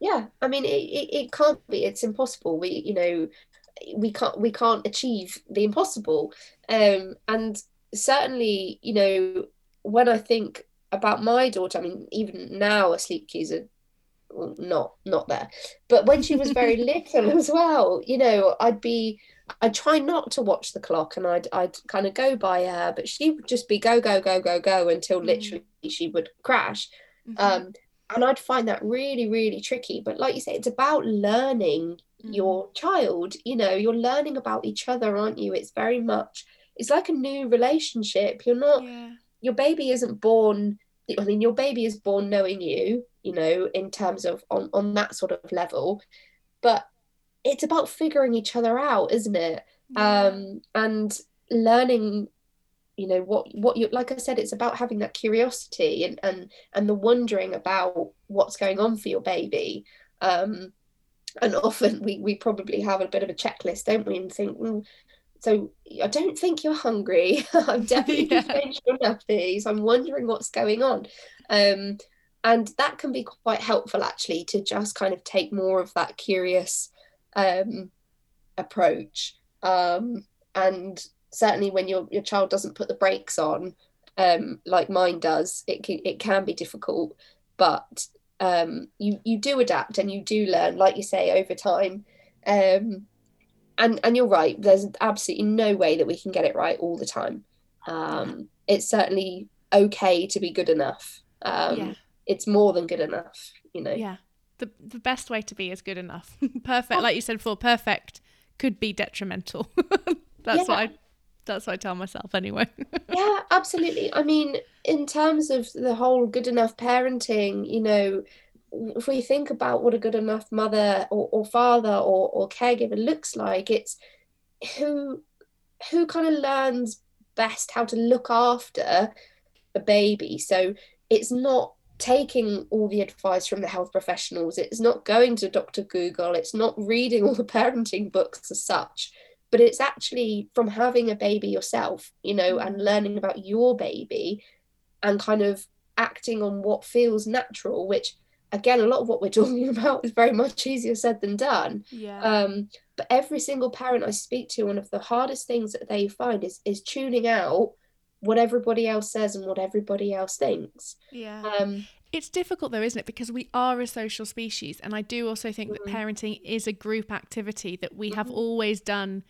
Yeah. I mean, it, it, it can't be, it's impossible. We, you know, we can't, we can't achieve the impossible. Um, and certainly, you know, when I think about my daughter, I mean, even now, a sleep cues are well, not not there, but when she was very little as well, you know, I'd be I'd try not to watch the clock and I'd I'd kind of go by her, but she would just be go, go, go, go, go until mm. literally she would crash. Mm-hmm. Um, and I'd find that really, really tricky. But like you say, it's about learning mm. your child. You know, you're learning about each other, aren't you? It's very much it's like a new relationship. You're not yeah. your baby isn't born I mean, your baby is born knowing you, you know, in terms of on, on that sort of level. But it's about figuring each other out, isn't it? Yeah. Um, and learning, you know, what what you like I said, it's about having that curiosity and and and the wondering about what's going on for your baby. Um, and often we we probably have a bit of a checklist, don't we? And think, mm, so I don't think you're hungry. I'm definitely yeah. changed your nappies. I'm wondering what's going on. Um, and that can be quite helpful actually to just kind of take more of that curious um, approach. Um, and certainly when your your child doesn't put the brakes on, um, like mine does, it can, it can be difficult. But um, you you do adapt and you do learn, like you say, over time. Um, and and you're right. There's absolutely no way that we can get it right all the time. Um, it's certainly okay to be good enough. Um, yeah. It's more than good enough, you know. Yeah the the best way to be is good enough. perfect, oh. like you said before, perfect could be detrimental. that's yeah. what I that's what I tell myself anyway. yeah, absolutely. I mean, in terms of the whole good enough parenting, you know, if we think about what a good enough mother or, or father or, or caregiver looks like, it's who who kind of learns best how to look after a baby. So it's not taking all the advice from the health professionals. It's not going to Dr. Google. It's not reading all the parenting books as such, but it's actually from having a baby yourself, you know, and mm. learning about your baby and kind of acting on what feels natural, which again, a lot of what we're talking about is very much easier said than done. Yeah. Um, but every single parent I speak to, one of the hardest things that they find is is tuning out what everybody else says and what everybody else thinks. Yeah. Um, it's difficult though, isn't it? Because we are a social species. And I do also think mm-hmm. that parenting is a group activity that we mm-hmm. have always done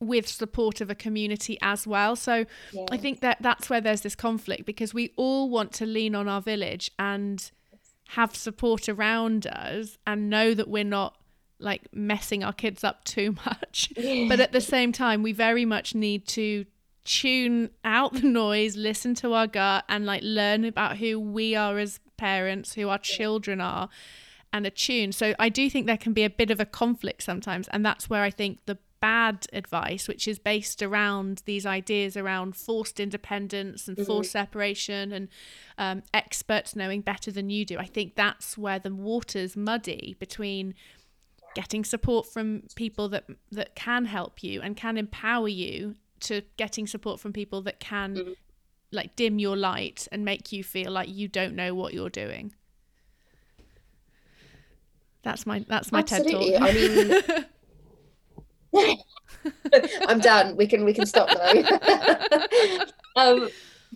with support of a community as well. So yeah. I think that that's where there's this conflict because we all want to lean on our village and have support around us and know that we're not like messing our kids up too much. Yeah. But at the same time, we very much need to tune out the noise, listen to our gut, and like learn about who we are as parents, who our children are, and attune. So I do think there can be a bit of a conflict sometimes. And that's where I think the bad advice, which is based around these ideas around forced independence and mm-hmm. forced separation and um, experts knowing better than you do, I think that's where the water's muddy between getting support from people that that can help you and can empower you to getting support from people that can mm-hmm. like dim your light and make you feel like you don't know what you're doing. That's my that's my Absolutely. TED talk. I mean I'm done. We can we can stop now. um,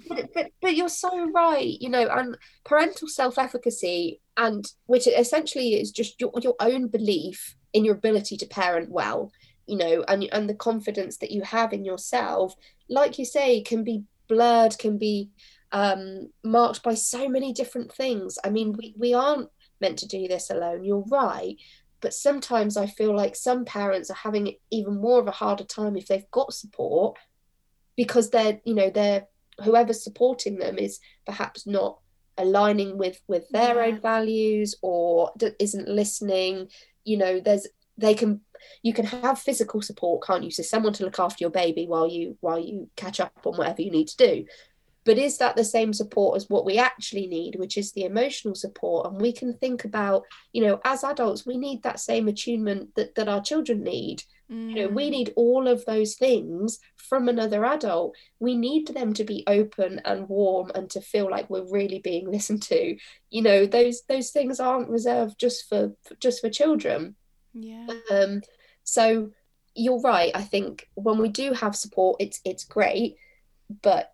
but, but but you're so right. You know, and parental self-efficacy, and which essentially is just your your own belief in your ability to parent well you know and and the confidence that you have in yourself like you say can be blurred can be um, marked by so many different things i mean we, we aren't meant to do this alone you're right but sometimes i feel like some parents are having even more of a harder time if they've got support because they're you know they're whoever's supporting them is perhaps not aligning with with their yeah. own values or isn't listening you know there's they can you can have physical support can't you? So someone to look after your baby while you while you catch up on whatever you need to do. But is that the same support as what we actually need which is the emotional support? And we can think about you know as adults we need that same attunement that, that our children need. Mm. you know we mm. need all of those things from another adult. We need them to be open and warm and to feel like we're really being listened to. You know those those things aren't reserved just for just for children yeah. Um, so you're right. I think when we do have support, it's it's great, but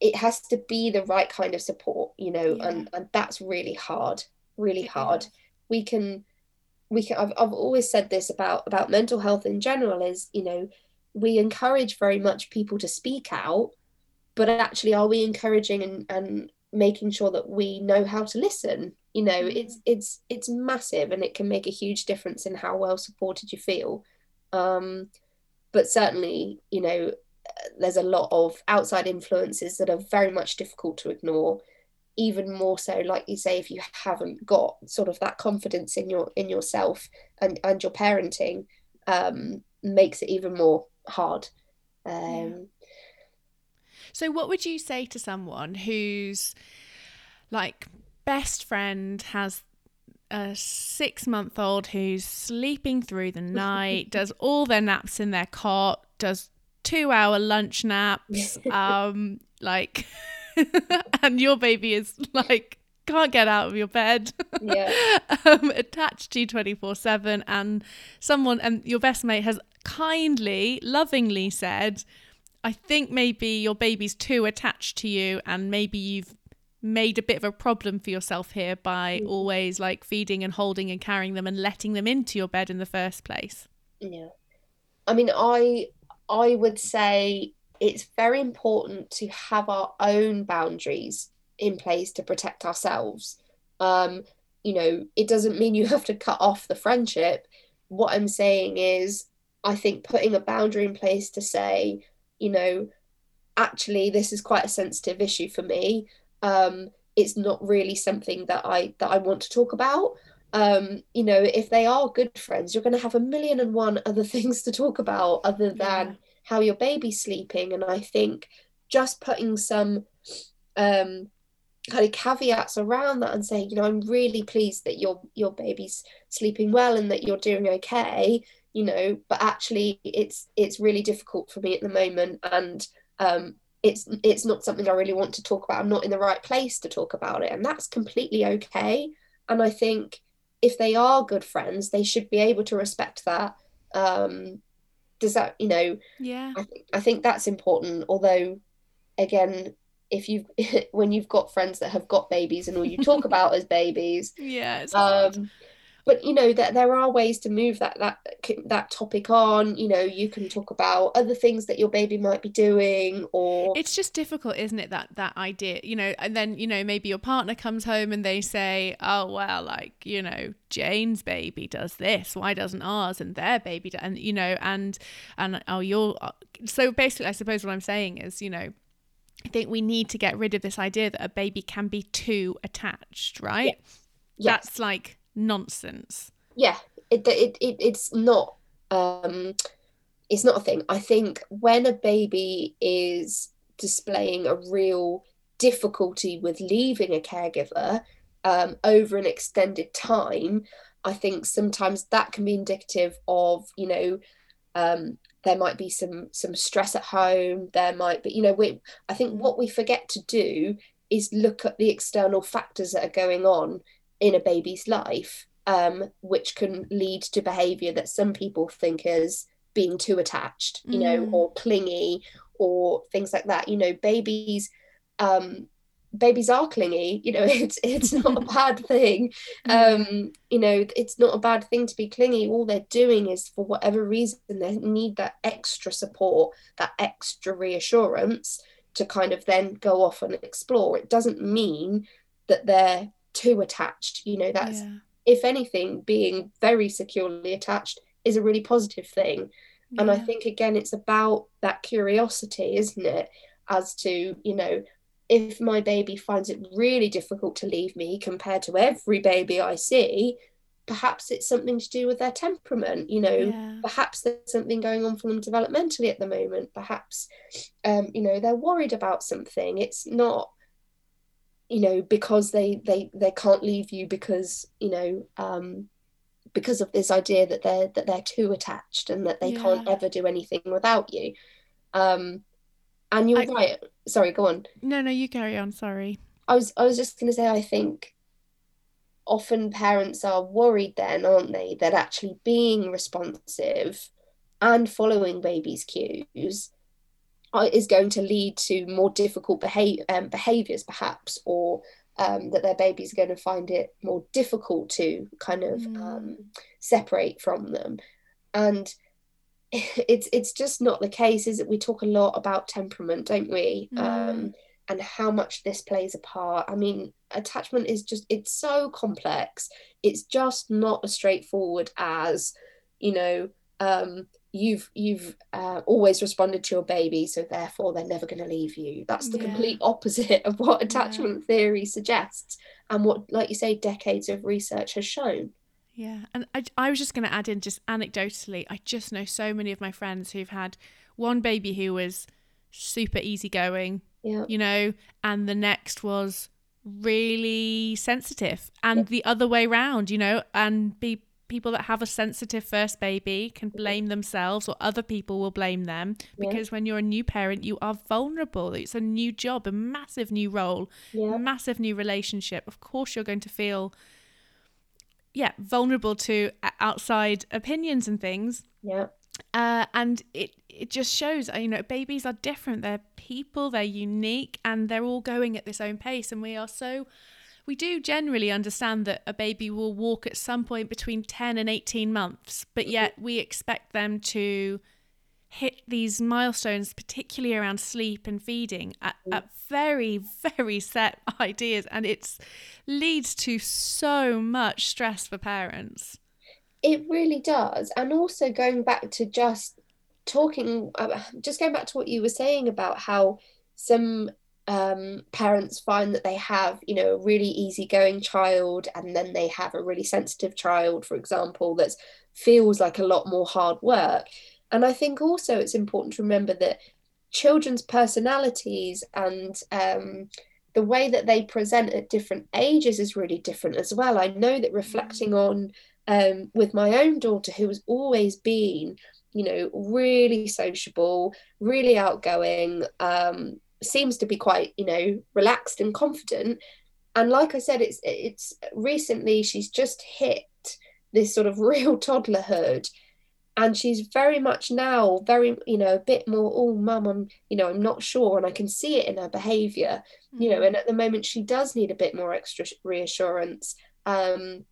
it has to be the right kind of support, you know, yeah. and, and that's really hard, really hard. We can we can I've, I've always said this about about mental health in general is, you know, we encourage very much people to speak out, but actually are we encouraging and, and making sure that we know how to listen you know mm. it's it's it's massive and it can make a huge difference in how well supported you feel um, but certainly you know there's a lot of outside influences that are very much difficult to ignore even more so like you say if you haven't got sort of that confidence in your in yourself and and your parenting um, makes it even more hard um, yeah. So what would you say to someone who's like best friend has a six month old who's sleeping through the night, does all their naps in their cot, does two hour lunch naps, um, like, and your baby is like, can't get out of your bed, yeah, um, attached to you 24 7. And someone, and your best mate has kindly, lovingly said, I think maybe your baby's too attached to you, and maybe you've made a bit of a problem for yourself here by mm. always like feeding and holding and carrying them and letting them into your bed in the first place. Yeah. I mean i i would say it's very important to have our own boundaries in place to protect ourselves. Um you know it doesn't mean you have to cut off the friendship. What i'm saying is i think putting a boundary in place to say you know actually this is quite a sensitive issue for me um, it's not really something that I that I want to talk about. Um, you know, if they are good friends, you're going to have a million and one other things to talk about other than yeah. how your baby's sleeping. And I think just putting some um, kind of caveats around that and saying, you know, I'm really pleased that your your baby's sleeping well and that you're doing okay. You know, but actually, it's it's really difficult for me at the moment, and um, it's it's not something I really want to talk about. I'm not in the right place to talk about it, and that's completely okay. And I think if they are good friends, they should be able to respect that. Um, does that you know? Yeah. I think I think that's important. Although, again, if you've when you've got friends that have got babies and all you talk about is babies. Yeah. Um, but you know that there are ways to move that that that topic on you know you can talk about other things that your baby might be doing or it's just difficult isn't it that that idea you know and then you know maybe your partner comes home and they say oh well like you know jane's baby does this why doesn't ours and their baby do-? and you know and and oh you're uh, so basically i suppose what i'm saying is you know I think we need to get rid of this idea that a baby can be too attached, right? Yes. Yes. That's like nonsense. Yeah, it, it, it it's not um it's not a thing. I think when a baby is displaying a real difficulty with leaving a caregiver um, over an extended time, I think sometimes that can be indicative of, you know, um, there might be some some stress at home. There might be, you know, we. I think what we forget to do is look at the external factors that are going on in a baby's life um, which can lead to behavior that some people think is being too attached, you know, mm. or clingy or things like that. You know, babies um, babies are clingy you know it's it's not a bad thing um you know it's not a bad thing to be clingy all they're doing is for whatever reason they need that extra support that extra reassurance to kind of then go off and explore it doesn't mean that they're too attached you know that's yeah if anything, being very securely attached is a really positive thing. Yeah. And I think, again, it's about that curiosity, isn't it? As to, you know, if my baby finds it really difficult to leave me compared to every baby I see, perhaps it's something to do with their temperament you know yeah. perhaps there's something going on for them developmentally at the moment perhaps um, you know they're worried about something it's not you know because they they they can't leave you because you know um because of this idea that they're that they're too attached and that they yeah. can't ever do anything without you. Um and you're I, right. Sorry go on. No no you carry on sorry. I was i was just going to say i think often parents are worried then aren't they that actually being responsive and following baby's cues is going to lead to more difficult behavior, um, behaviors, perhaps, or um, that their babies are going to find it more difficult to kind of mm. um, separate from them. And it's it's just not the case, is it? We talk a lot about temperament, don't we? Mm. Um, and how much this plays a part. I mean, attachment is just it's so complex. It's just not as straightforward as, you know, um, you've you've uh, always responded to your baby so therefore they're never going to leave you that's the yeah. complete opposite of what attachment yeah. theory suggests and what like you say decades of research has shown yeah and i, I was just going to add in just anecdotally i just know so many of my friends who've had one baby who was super easygoing yeah. you know and the next was really sensitive and yeah. the other way round you know and be people that have a sensitive first baby can mm-hmm. blame themselves or other people will blame them because yeah. when you're a new parent you are vulnerable. It's a new job a massive new role yeah. massive new relationship. Of course you're going to feel yeah vulnerable to uh, outside opinions and things. Yeah. Uh, and it it just shows uh, you know babies are different. They're people they're unique and they're all going at this own pace and we are so we do generally understand that a baby will walk at some point between 10 and 18 months, but yet we expect them to hit these milestones, particularly around sleep and feeding, at, mm. at very, very set ideas. And it leads to so much stress for parents. It really does. And also going back to just talking, just going back to what you were saying about how some um, parents find that they have, you know, a really easygoing child, and then they have a really sensitive child, for example, that feels like a lot more hard work. And I think also it's important to remember that children's personalities and um, the way that they present at different ages is really different as well. I know that reflecting on um, with my own daughter, who has always been, you know, really sociable, really outgoing, um, seems to be quite you know relaxed and confident and like i said it's it's recently she's just hit this sort of real toddlerhood and she's very much now very you know a bit more oh mum i'm you know i'm not sure and i can see it in her behavior mm-hmm. you know mm-hmm. and at the moment she does need a bit more extra reassurance um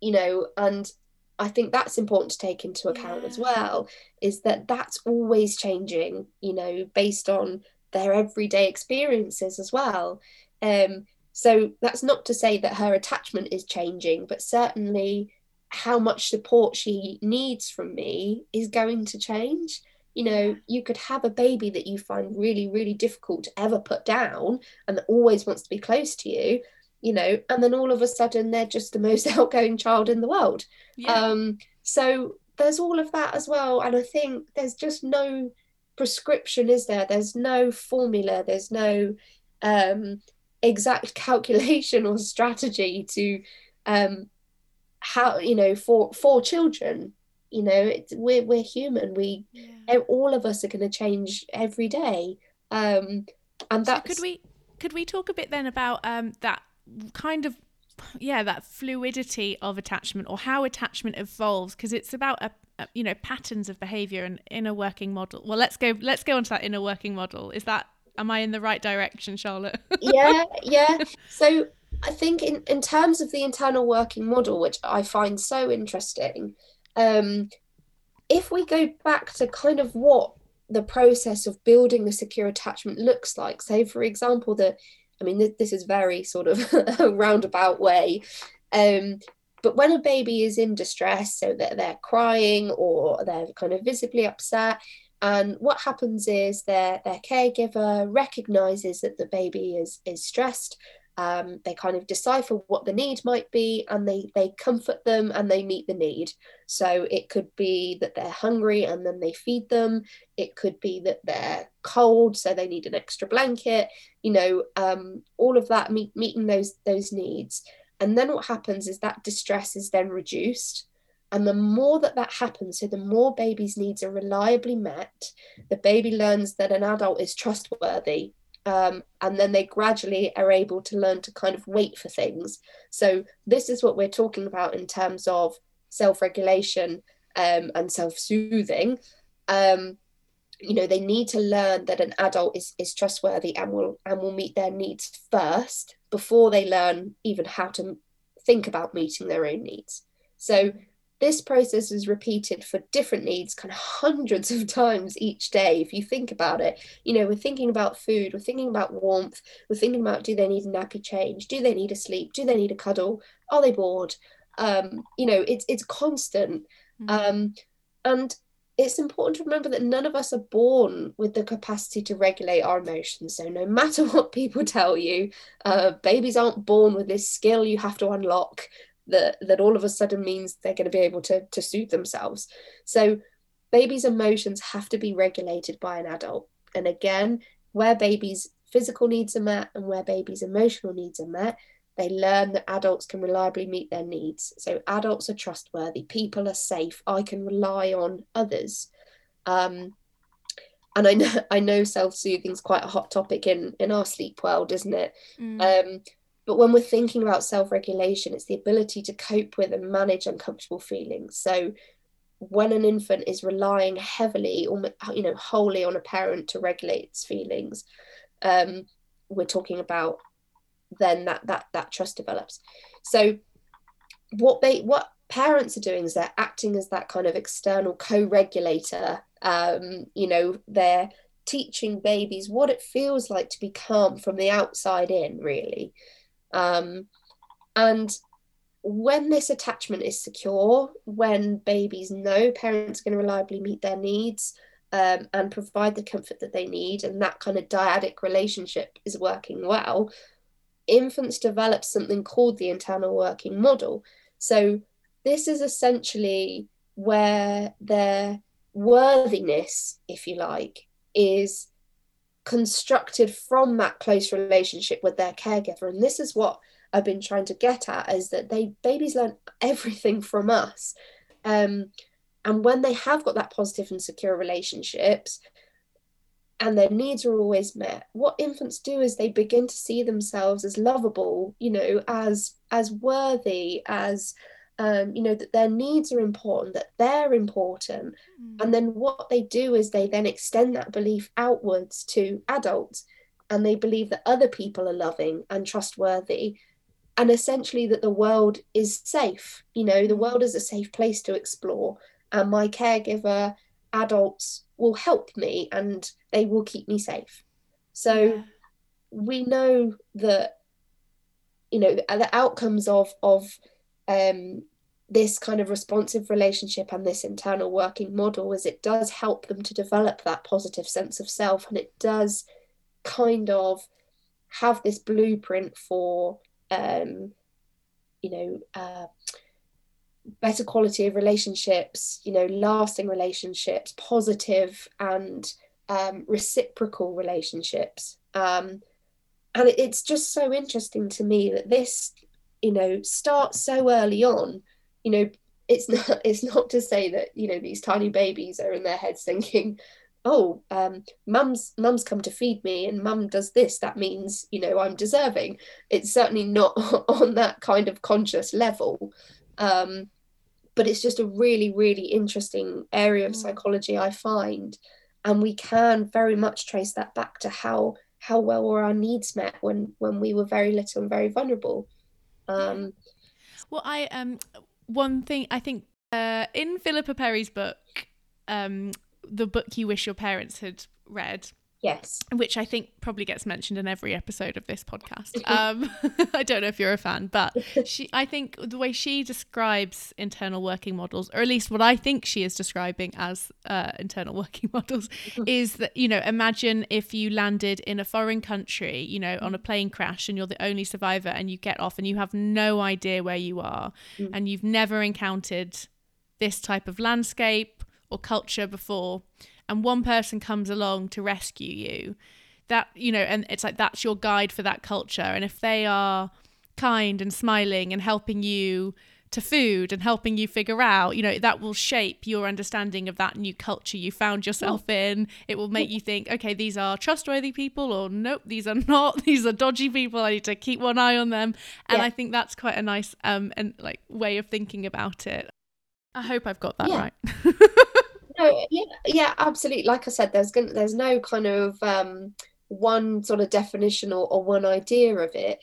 you know and i think that's important to take into account yeah. as well is that that's always changing you know based on their everyday experiences as well. Um so that's not to say that her attachment is changing but certainly how much support she needs from me is going to change. You know you could have a baby that you find really really difficult to ever put down and that always wants to be close to you you know and then all of a sudden they're just the most outgoing child in the world. Yeah. um so there's all of that as well and i think there's just no prescription is there? There's no formula there's no um exact calculation or strategy to um how you know for for children you know it's, we're we're human. We yeah. all of us are going to change every day. Um and that so could we could we talk a bit then about um that kind of yeah that fluidity of attachment or how attachment evolves? Because it's about a, a, you know patterns of behavior and inner working model. Well let's go let's go on to that inner working model. Is that am i in the right direction charlotte? Yeah yeah. So I think in, in terms of the internal working model, which I find so interesting, um, if we go back to kind of what the process of building the secure attachment looks like, say, for example, that I mean, th- this is very sort of a roundabout way. Um, but when a baby is in distress, so that they're crying or they're kind of visibly upset, and what happens is their their caregiver recognizes that the baby is is stressed um, they kind of decipher what the need might be and they they comfort them and they meet the need. So it could be that they're hungry and then they feed them. It could be that they're cold so they need an extra blanket you know um, all of that meet, meeting those those needs and then what happens is that distress is then reduced and the more that that happens, so the more baby's needs are reliably met, the baby learns that an adult is trustworthy um, and then they gradually are able to learn to kind of wait for things. So this is what we're talking about in terms of self-regulation um, and self-soothing. Um, you know, they need to learn that an adult is is trustworthy and will and will meet their needs first before they learn even how to think about meeting their own needs. So this process is repeated for different needs kind of hundreds of times each day if you think about it. You know we're thinking about food we're thinking about warmth we're thinking about do they need a nappy change? Do they need a sleep? Do they need a cuddle? Are they bored? Um, you know it's it's constant. Mm-hmm. um, and it's important to remember that none of us are born with the capacity to regulate our emotions. So, no matter what people tell you, uh, babies aren't born with this skill you have to unlock that that all of a sudden means they're going to be able to to soothe themselves so babies emotions have to be regulated by an adult and again where babies physical needs are met and where babies emotional needs are met they learn that adults can reliably meet their needs so adults are trustworthy people are safe i can rely on others um, and I know I know self-soothing is quite a hot topic in in our sleep world, isn't it? Mm. Um, but when we're thinking about self regulation, it's the ability to cope with and manage uncomfortable feelings. So when an infant is relying heavily or you know wholly on a parent to regulate its feelings um, we're talking about then that that that trust develops. So what they what parents are doing is they're acting as that kind of external co-regulator um, you know they're teaching babies what it feels like to be calm from the outside in really. Um, and when this attachment is secure, when babies know parents are going to reliably meet their needs um, and provide the comfort that they need, and that kind of dyadic relationship is working well, infants develop something called the internal working model. So, this is essentially where their worthiness, if you like, is constructed from that close relationship with their caregiver and this is what i've been trying to get at is that they babies learn everything from us um, and when they have got that positive and secure relationships and their needs are always met what infants do is they begin to see themselves as lovable you know as as worthy as um, you know, that their needs are important, that they're important. Mm. And then what they do is they then extend that belief outwards to adults and they believe that other people are loving and trustworthy and essentially that the world is safe. You know, the mm. world is a safe place to explore and my caregiver adults will help me and they will keep me safe. So yeah. we know that you know the outcomes of of um, this kind of responsive relationship and this internal working model is it does help them to develop that positive sense of self and it does kind of have this blueprint for um, you know uh, better quality of relationships you know lasting relationships positive and um, reciprocal relationships. Um, and it's just so interesting to me that this you know starts so early on you know it's not it's not to say that you know these tiny babies are in their heads thinking oh um mum's mum's come to feed me and mum does this that means you know i'm deserving. It's certainly not on that kind of conscious level. Um but it's just a really really interesting area of mm. psychology i find. And we can very much trace that back to how how well were our needs met when when we were very little and very vulnerable. Um well i um one thing i think uh in philippa perry's book um the book you wish your parents had read Yes. Which I think probably gets mentioned in every episode of this podcast. Um, I don't know if you're a fan, but she, I think the way she describes internal working models, or at least what I think she is describing as uh, internal working models, is that, you know, imagine if you landed in a foreign country, you know, on a plane crash and you're the only survivor and you get off and you have no idea where you are mm. and you've never encountered this type of landscape or culture before and one person comes along to rescue you that you know and it's like that's your guide for that culture. And if they are kind and smiling and helping you to food and helping you figure out you know that will shape your understanding of that new culture you found yourself in. It will make you think okay these are trustworthy people or nope these are not. These are dodgy people. I need to keep one eye on them. And yeah. i think that's quite a nice um and like way of thinking about it. I hope i've got that yeah. right no, yeah, yeah, absolutely. Like I said, there's gonna, there's no kind of um, one sort of definition or, or one idea of it,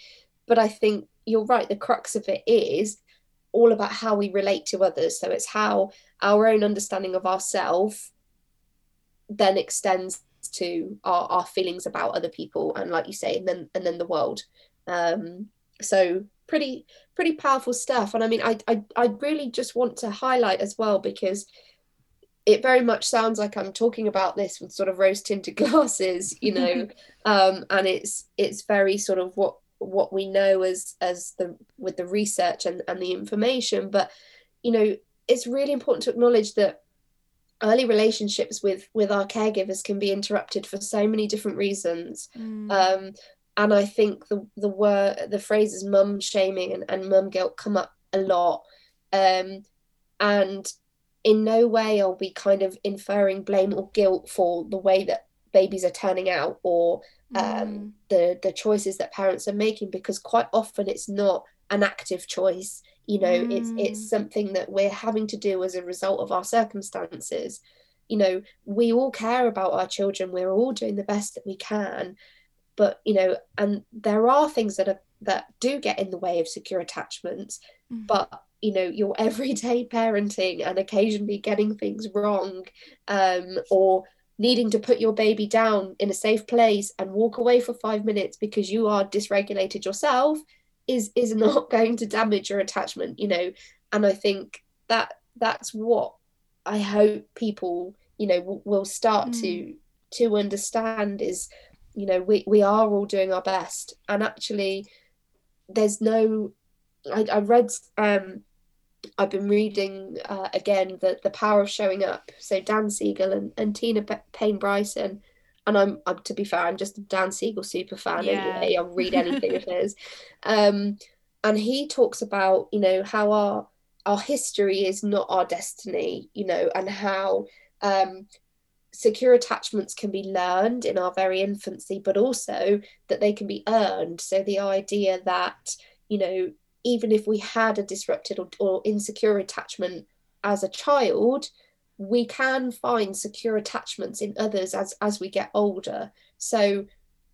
but I think you're right. The crux of it is all about how we relate to others. So it's how our own understanding of ourselves then extends to our, our feelings about other people and like you say and then and then the world um so pretty pretty powerful stuff and i mean i i, I really just want to highlight as well because it very much sounds like I'm talking about this with sort of rose tinted glasses, you know, um, and it's it's very sort of what what we know as as the with the research and, and the information. But you know, it's really important to acknowledge that early relationships with with our caregivers can be interrupted for so many different reasons. Mm. Um, and I think the the word the phrases mum shaming and, and mum guilt come up a lot. Um, and in no way are we kind of inferring blame or guilt for the way that babies are turning out or um, mm. the the choices that parents are making because quite often it's not an active choice you know mm. it's it's something that we're having to do as a result of our circumstances you know we all care about our children we're all doing the best that we can but you know and there are things that are that do get in the way of secure attachments mm. but you know your everyday parenting and occasionally getting things wrong um, or needing to put your baby down in a safe place and walk away for five minutes because you are dysregulated yourself is is not going to damage your attachment you know and i think that that's what i hope people you know w- will start mm. to to understand is you know we, we are all doing our best and actually there's no I, I read um I've been reading uh, again the the power of showing up. So Dan Siegel and, and Tina Payne Bryson, and I'm, I'm to be fair, I'm just a Dan Siegel super fan yeah. anyway. I'll read anything of his. Um, and he talks about you know how our our history is not our destiny, you know, and how um, secure attachments can be learned in our very infancy, but also that they can be earned. So the idea that you know even if we had a disrupted or, or insecure attachment as a child we can find secure attachments in others as as we get older. So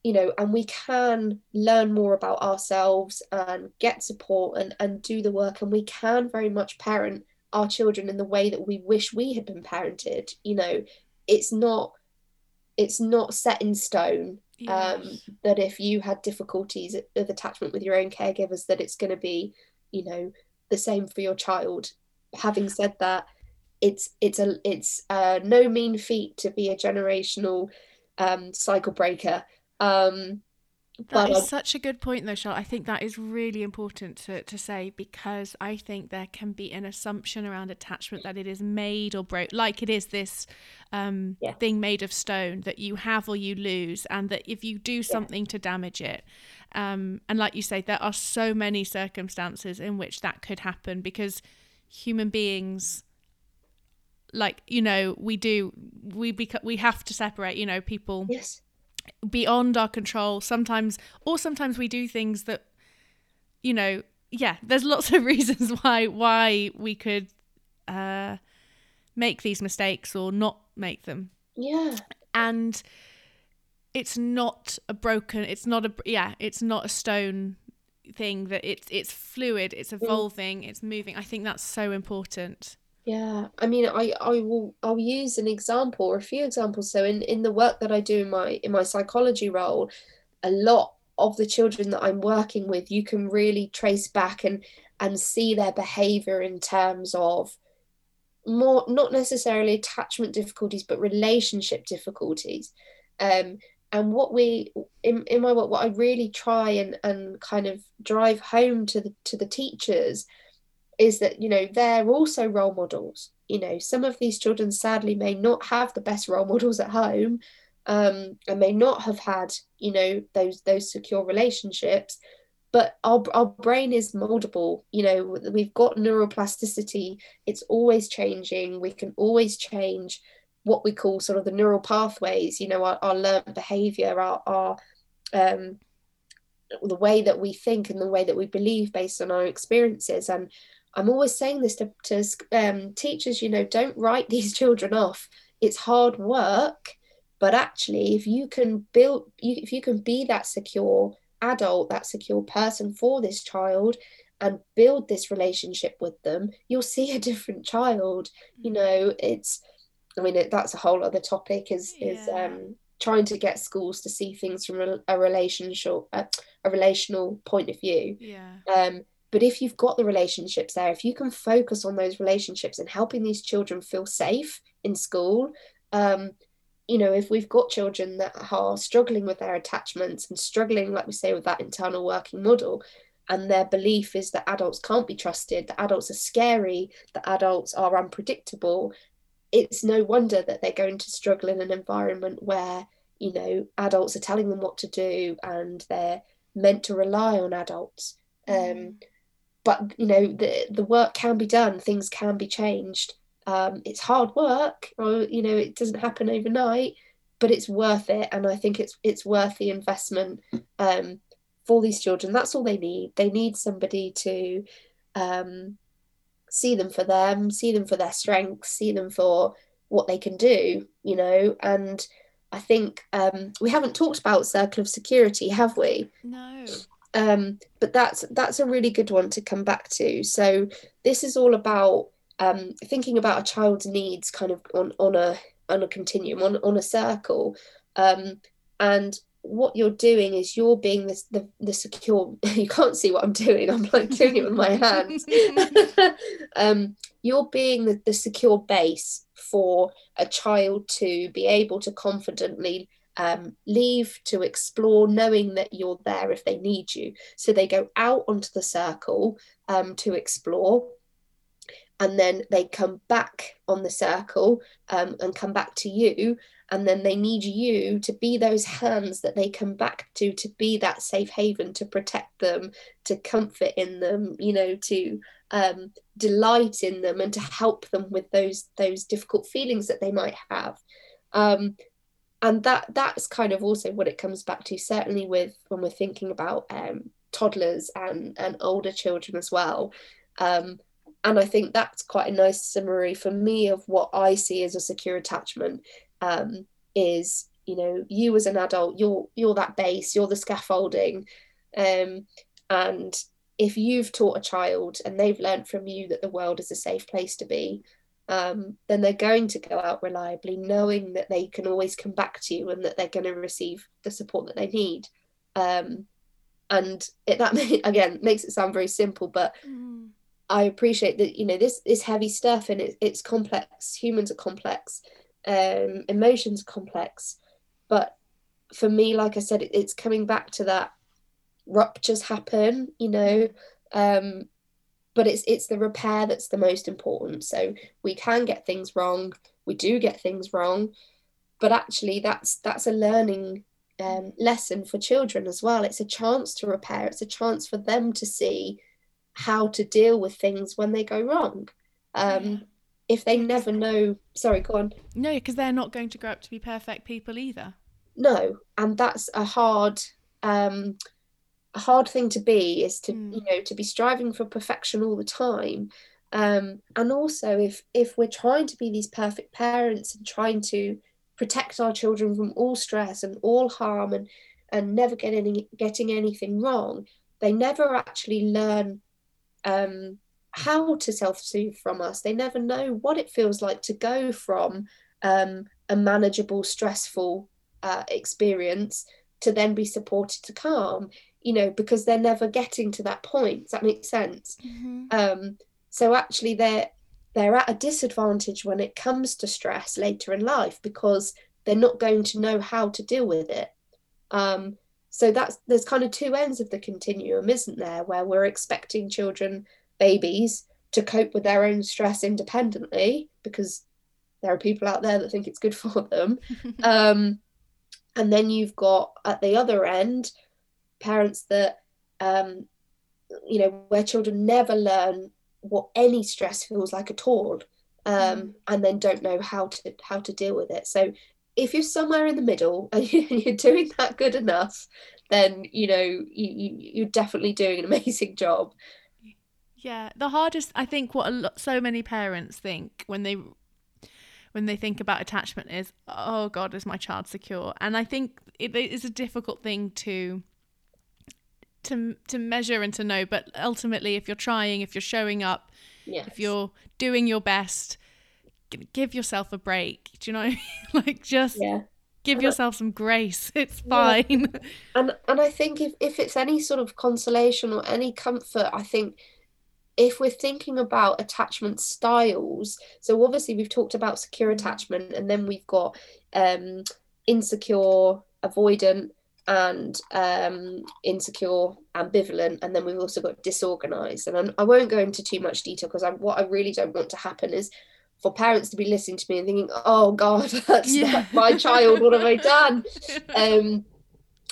you know and we can learn more about ourselves and get support and and do the work and we can very much parent our children in the way that we wish we had been parented you know. It's not it's not set in stone um, that if you had difficulties of attachment with your own caregivers that it's going to be you know the same for your child having said that it's it's a it's uh, no mean feat to be a generational um, cycle breaker. Um, that is such a good point, though, Charlotte. I think that is really important to, to say because I think there can be an assumption around attachment that it is made or broke, like it is this um, yeah. thing made of stone that you have or you lose, and that if you do something yeah. to damage it, um, and like you say, there are so many circumstances in which that could happen because human beings like you know we do we we have to separate you know people yes beyond our control sometimes or sometimes we do things that you know yeah there's lots of reasons why why we could uh make these mistakes or not make them yeah and it's not a broken it's not a yeah it's not a stone thing that it's it's fluid it's mm. evolving mm. it's moving i think that's so important yeah, I mean, I I will I'll use an example or a few examples. So in in the work that I do in my in my psychology role, a lot of the children that I'm working with, you can really trace back and and see their behavior in terms of more not necessarily attachment difficulties, but relationship difficulties. Um, and what we in, in my work, what I really try and and kind of drive home to the to the teachers is that you know they're also role models. You know some of these children sadly may not have the best role models at home um, and may not have had you know those those secure relationships but our, our brain is moldable. You know we've got neuroplasticity. It's always changing. We can always change what we call sort of the neural pathways you know our, our learned behavior our, our um, the way that we think and the way that we believe based on our experiences. And I'm always saying this to, to um, teachers, you know, don't write these children off. It's hard work, but actually, if you can build, you, if you can be that secure adult, that secure person for this child, and build this relationship with them, you'll see a different child. You mm. know, it's, I mean, it, that's a whole other topic. Is yeah. is um, trying to get schools to see things from a, a relationship, a, a relational point of view. Yeah. Um, but if you've got the relationships there, if you can focus on those relationships and helping these children feel safe in school, um, you know, if we've got children that are struggling with their attachments and struggling, like we say, with that internal working model, and their belief is that adults can't be trusted, that adults are scary, that adults are unpredictable, it's no wonder that they're going to struggle in an environment where, you know, adults are telling them what to do and they're meant to rely on adults. Um, mm but you know the the work can be done things can be changed. Um, it's hard work or you know it doesn't happen overnight but it's worth it and i think it's it's worth the investment um, for these children. That's all they need. They need somebody to um, see them for them see them for their strengths see them for what they can do you know? And i think um, we haven't talked about circle of security have we? No um, but that's that's a really good one to come back to. So this is all about um, thinking about a child's needs, kind of on on a on a continuum, on on a circle, um, and what you're doing is you're being this the, the secure you can't see what i'm doing i'm like doing it with my hands um, you're being the, the secure base for a child to be able to confidently um, leave to explore, knowing that you're there if they need you. So they go out onto the circle um, to explore. And then they come back on the circle um, and come back to you. And then they need you to be those hands that they come back to, to be that safe haven, to protect them, to comfort in them, you know, to um, delight in them and to help them with those those difficult feelings that they might have. Um, and that that's kind of also what it comes back to certainly with when we're thinking about um, toddlers and and older children as well. Um, and I think that's quite a nice summary for me of what I see as a secure attachment um, is you know you as an adult you're you're that base you're the scaffolding. Um, and if you've taught a child and they've learned from you that the world is a safe place to be um, then they're going to go out reliably knowing that they can always come back to you and that they're going to receive the support that they need. Um, and it that may, again makes it sound very simple but mm. i appreciate that you know this is heavy stuff and it, it's complex. Humans are complex. Um, emotions are complex. But for me like i said it, it's coming back to that ruptures happen you know? Um, but it's it's the repair that's the most important so we can get things wrong we do get things wrong but actually that's that's a learning um, lesson for children as well. It's a chance to repair, it's a chance for them to see how to deal with things when they go wrong. Um. If they never know, sorry, go on. No, because they're not going to grow up to be perfect people either. No, and that's a hard, um, a hard thing to be is to mm. you know to be striving for perfection all the time. Um, and also if if we're trying to be these perfect parents and trying to protect our children from all stress and all harm and and never get any, getting anything wrong they never actually learn um, how to self-soothe from us they never know what it feels like to go from um, a manageable stressful uh, experience to then be supported to calm you know because they're never getting to that point does that make sense mm-hmm. um, so actually they're they're at a disadvantage when it comes to stress later in life because they're not going to know how to deal with it. Um, so that's there's kind of two ends of the continuum, isn't there? Where we're expecting children, babies, to cope with their own stress independently because there are people out there that think it's good for them. um, and then you've got at the other end parents that um, you know where children never learn what any stress feels like at all um, mm. and then don't know how to how to deal with it. So if you're somewhere in the middle and you're doing that good enough then you know you, you you're definitely doing an amazing job. Yeah the hardest i think what a lot, so many parents think when they when they think about attachment is oh god is my child secure? And i think it is a difficult thing to to to measure and to know but ultimately if you're trying if you're showing up yes. if you're doing your best give yourself a break do you know like just yeah. give and yourself I, some grace it's fine yeah. and and i think if, if it's any sort of consolation or any comfort i think if we're thinking about attachment styles so obviously we've talked about secure mm. attachment and then we've got um insecure avoidant and um, insecure, ambivalent, and then we've also got disorganized. And I'm, I will not go into too much detail because what I really don't want to happen is for parents to be listening to me and thinking, "Oh God, that's yeah. my child. What have I done?" Um,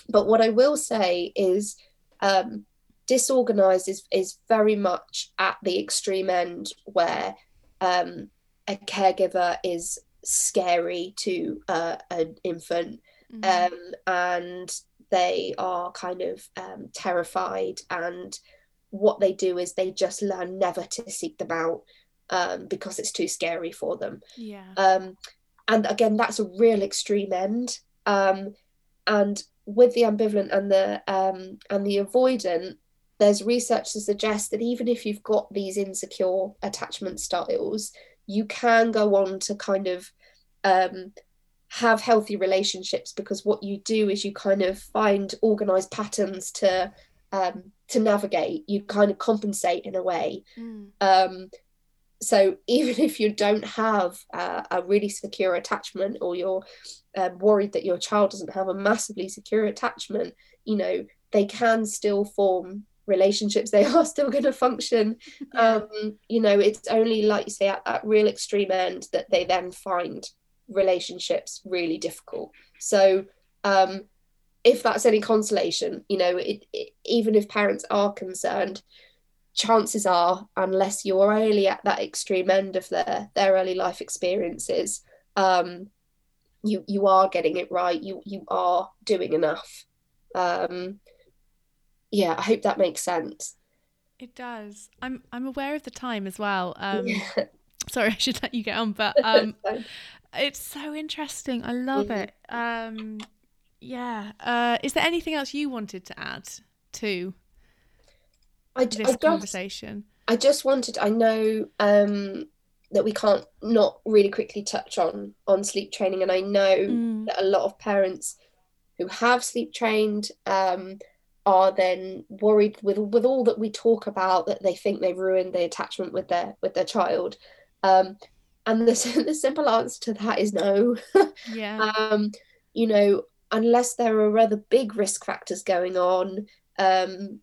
but what I will say is, um, disorganized is is very much at the extreme end where um, a caregiver is scary to uh, an infant mm-hmm. um, and they are kind of um, terrified and what they do is they just learn never to seek them out um, because it's too scary for them. Yeah. Um, and again that's a real extreme end. Um, and with the ambivalent and the um, and the avoidant there's research to suggest that even if you've got these insecure attachment styles you can go on to kind of um, have healthy relationships because what you do is you kind of find organized patterns to um, to navigate. You kind of compensate in a way. Mm. um, so even if you don't have uh, a really secure attachment or you're um, worried that your child doesn't have a massively secure attachment you know they can still form relationships. They are still going to function um, you know it's only like you say at that real extreme end that they then find relationships really difficult. So um, if that's any consolation, you know, it, it, even if parents are concerned, chances are, unless you're really at that extreme end of their their early life experiences, um, you you are getting it right. You you are doing enough. Um, yeah, I hope that makes sense. It does. I'm I'm aware of the time as well. Um, Yeah. sorry, I should let you get on, but um, it's so interesting. I love Mhm. it. Um, yeah. Uh, is there anything else you wanted to add to I, I this just conversation? I just wanted, I know um, that we can't not really quickly touch on on sleep training, and I know Mm, that a lot of parents who have sleep trained um, are then worried with with all that we talk about that they think they've ruined the attachment with their with their child. Um, and the, the simple answer to that is no. yeah. Um, you know, unless there are other big risk factors going on, um,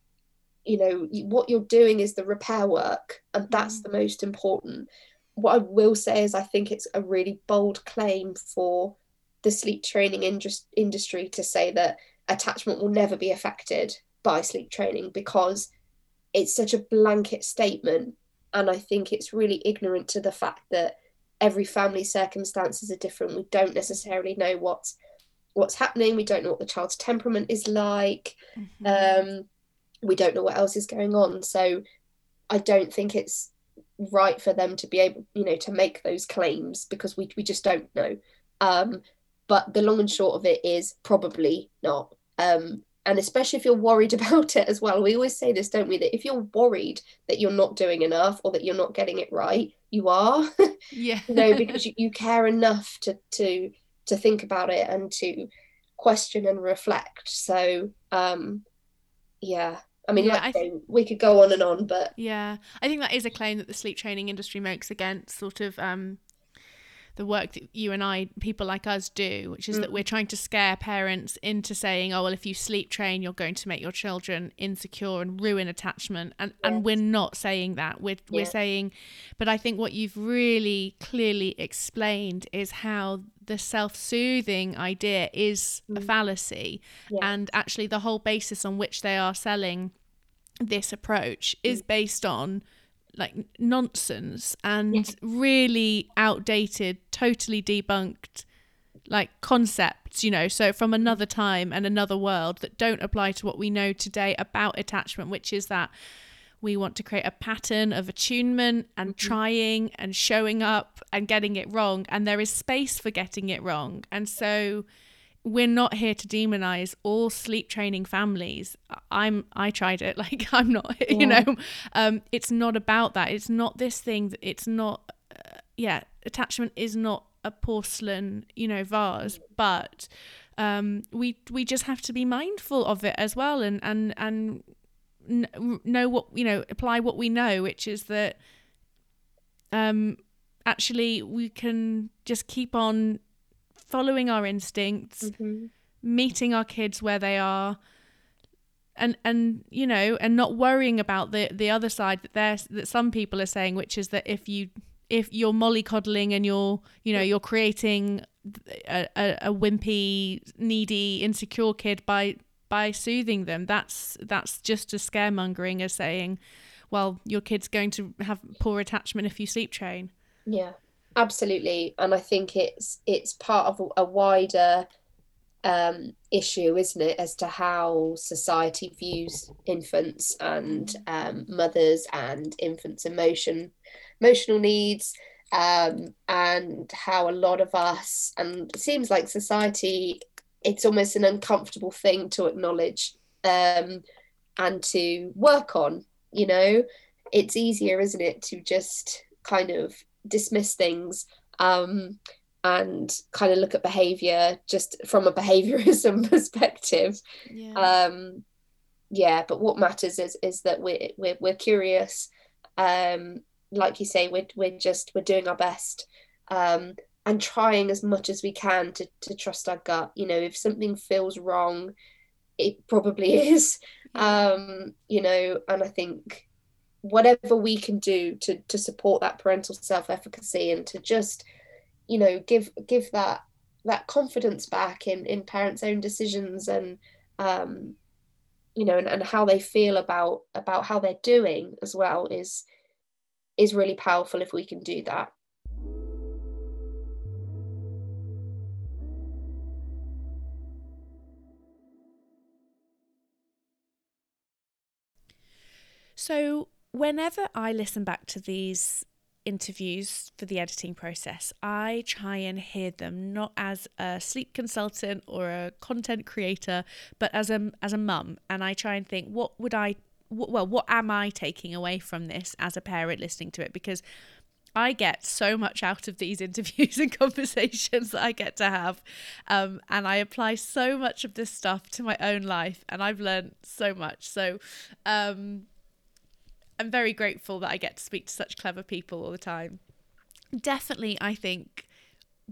you know what you're doing is the repair work and that's Mm, the most important what i will say is i think it's a really bold claim for the sleep training indus- industry to say that attachment will never be affected by sleep training because it's such a blanket statement and i think it's really ignorant to the fact that every family circumstances are different we don't necessarily know what's what's happening we don't know what the child's temperament is like mhm. um we don't know what else is going on. So I don't think it's right for them to be able, you know, to make those claims because we we just don't know. Um, but the long and short of it is probably not. Um, and especially if you're worried about it as well. We always say this, don't we? That if you're worried that you're not doing enough or that you're not getting it right, you are, Yeah. you know, because you, you care enough to to to think about it and to question and reflect. So um yeah. I mean, Yeah, like I th- we could go on and on, but yeah. I think that is a claim that the sleep training industry makes against sort of um the work that you and I, people like us, do, which is that mm, we're trying to scare parents into saying, "Oh, well, if you sleep train, you're going to make your children insecure and ruin attachment." And and we're not saying that. We're we're saying, but I think what you've really clearly explained is how the self-soothing idea is a mm, fallacy, yeah, and actually the whole basis on which they are selling this approach is mm, based on like nonsense and really outdated, totally debunked like concepts, you know, so from another time and another world that don't apply to what we know today about attachment, which is that we want to create a pattern of attunement and mhm, trying and showing up and getting it wrong. And there is space for getting it wrong. And so we're not here to demonize all sleep training families. I'm i tried it. Like i'm not you know? Um it's not about that. It's not this thing that it's not uh, yeah attachment is not a porcelain you know vase but um we we just have to be mindful of it as well and and and know what you know apply what we know which is that um actually we can just keep on following our instincts mhm, meeting our kids where they are and and you know and not worrying about the the other side that there's that some people are saying which is that if you if you're mollycoddling and you're you know you're creating a, a, a wimpy needy insecure kid by by soothing them that's that's just as scaremongering as saying well your kid's going to have poor attachment if you sleep train. Yeah, absolutely. And I think it's it's part of a, wider um, issue, isn't it, as to how society views infants and um, mothers and infants' emotion, emotional needs, um, and how a lot of us, and it seems like society, it's almost an uncomfortable thing to acknowledge um, and to work on. You know, it's easier, isn't it, to just kind of dismiss things. Um, and kind of look at behavior just from a behaviorism perspective. yeah Um, yeah, but what matters is is that we're we're we're curious. Um, like you say, we're we're just we're doing our best. Um, and trying as much as we can to to trust our gut. You know, if something feels wrong, it probably is. Um, you know, and I think whatever we can do to to support that parental self-efficacy and to just you know give give that that confidence back in in parents own decisions and um you know and, and how they feel about about how they're doing as well is is really powerful if we can do that. So, whenever I listen back to these interviews for the editing process, I try and hear them not as a sleep consultant or a content creator, but as a as a mum, and I try and think what would I well, what am I taking away from this as a parent listening to it because I get so much out of these interviews and conversations that I get to have. Um, and I apply so much of this stuff to my own life, and I've learned so much. So um, I'm very grateful that I get to speak to such clever people all the time. Definitely, I think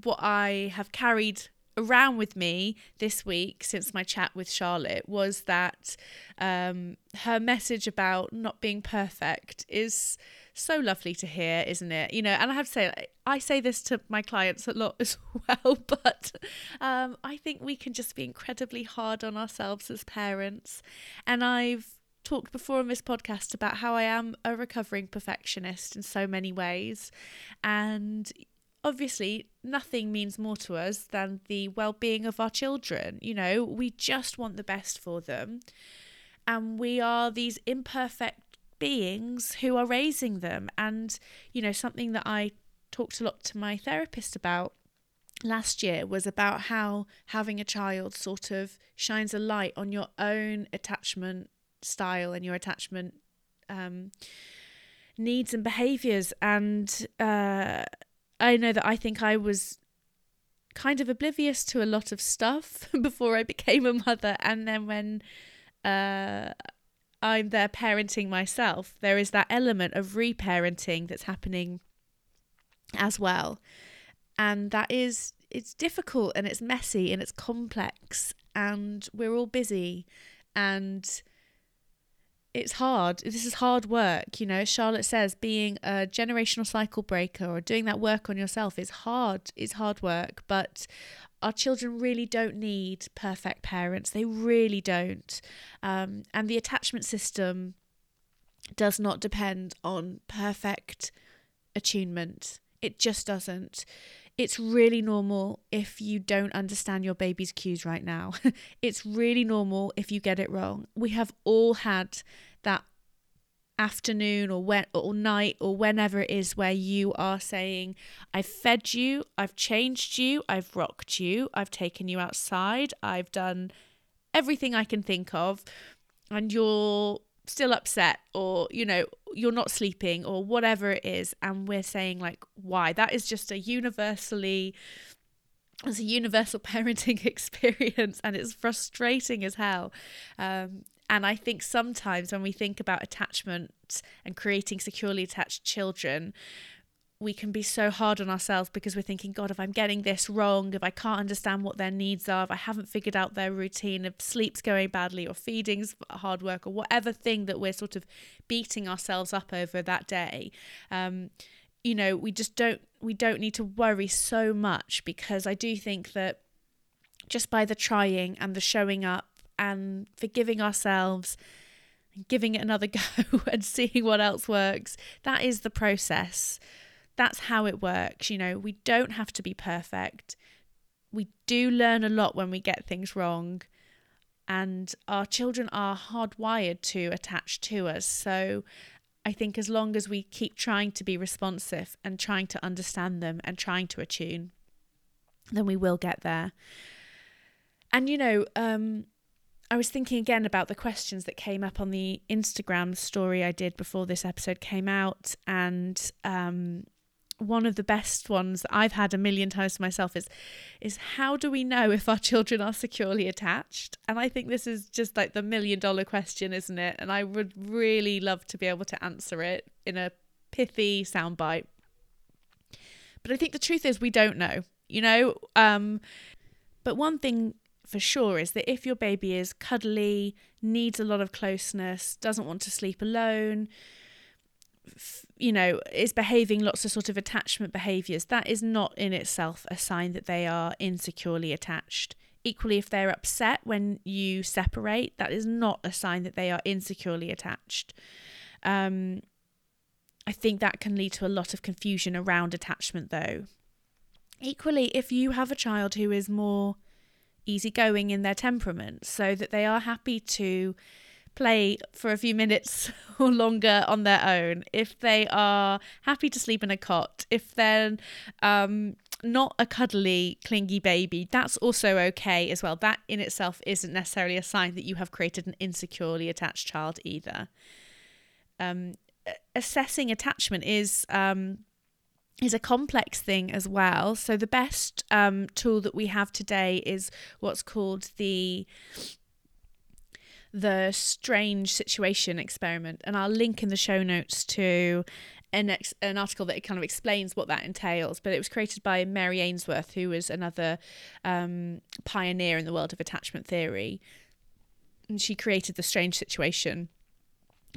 what I have carried around with me this week since my chat with Charlotte was that um, her message about not being perfect is so lovely to hear, isn't it? You know, and I have to say, I say this to my clients a lot as well, but um, I think we can just be incredibly hard on ourselves as parents. And I've talked before on this podcast about how I am a recovering perfectionist in so many ways. And obviously, nothing means more to us than the well being of our children. You know, we just want the best for them. And we are these imperfect beings who are raising them. And, you know, something that I talked a lot to my therapist about last year was about how having a child sort of shines a light on your own attachment style and your attachment um, needs and behaviors. And uh, I know that I think I was kind of oblivious to a lot of stuff before I became a mother. And then when uh, I'm there parenting myself, there is that element of reparenting that's happening as well. And that is, it's difficult and it's messy and it's complex and we're all busy and it's hard. This is hard work. You know, Charlotte says being a generational cycle breaker or doing that work on yourself is hard. It's hard work, but our children really don't need perfect parents. They really don't. Um, and the attachment system does not depend on perfect attunement. It just doesn't. It's really normal if you don't understand your baby's cues right now. it's really normal if you get it wrong. We have all had that afternoon or when or night or whenever it is where you are saying I've fed you, I've changed you, I've rocked you, I've taken you outside, I've done everything I can think of and you're still upset or you know you're not sleeping or whatever it is and we're saying like why? That is just a universally it's a universal parenting experience and it's frustrating as hell. Um, and I think sometimes when we think about attachment and creating securely attached children, we can be so hard on ourselves because we're thinking, God, if I'm getting this wrong, if I can't understand what their needs are, if I haven't figured out their routine, if sleep's going badly or feeding's hard work or whatever thing that we're sort of beating ourselves up over that day, um, you know, we just don't we don't need to worry so much because I do think that just by the trying and the showing up and forgiving ourselves and giving it another go and seeing what else works. That is the process. That's how it works. You know, we don't have to be perfect. We do learn a lot when we get things wrong. And our children are hardwired to attach to us. So I think as long as we keep trying to be responsive and trying to understand them and trying to attune, then we will get there. And you know, um, I was thinking again about the questions that came up on the Instagram story I did before this episode came out, and um, one of the best ones that I've had a million times to myself is is how do we know if our children are securely attached? And I think this is just like the million dollar question, isn't it? And I would really love to be able to answer it in a pithy soundbite. But I think the truth is we don't know, you know. Um, but one thing for sure is that if your baby is cuddly, needs a lot of closeness, doesn't want to sleep alone, you know, is behaving lots of sort of attachment behaviors, that is not in itself a sign that they are insecurely attached. Equally, if they're upset when you separate, that is not a sign that they are insecurely attached. Um, I think that can lead to a lot of confusion around attachment, though. Equally, if you have a child who is more easygoing in their temperament so that they are happy to play for a few minutes or longer on their own, if they are happy to sleep in a cot, if they're um, not a cuddly, clingy baby, that's also okay as well. That in itself isn't necessarily a sign that you have created an insecurely attached child either. Um, assessing attachment is um, is a complex thing as well. So the best um, tool that we have today is what's called the the strange situation experiment, and I'll link in the show notes to an ex- an article that kind of explains what that entails. But it was created by Mary Ainsworth, who was another um, pioneer in the world of attachment theory, and she created the strange situation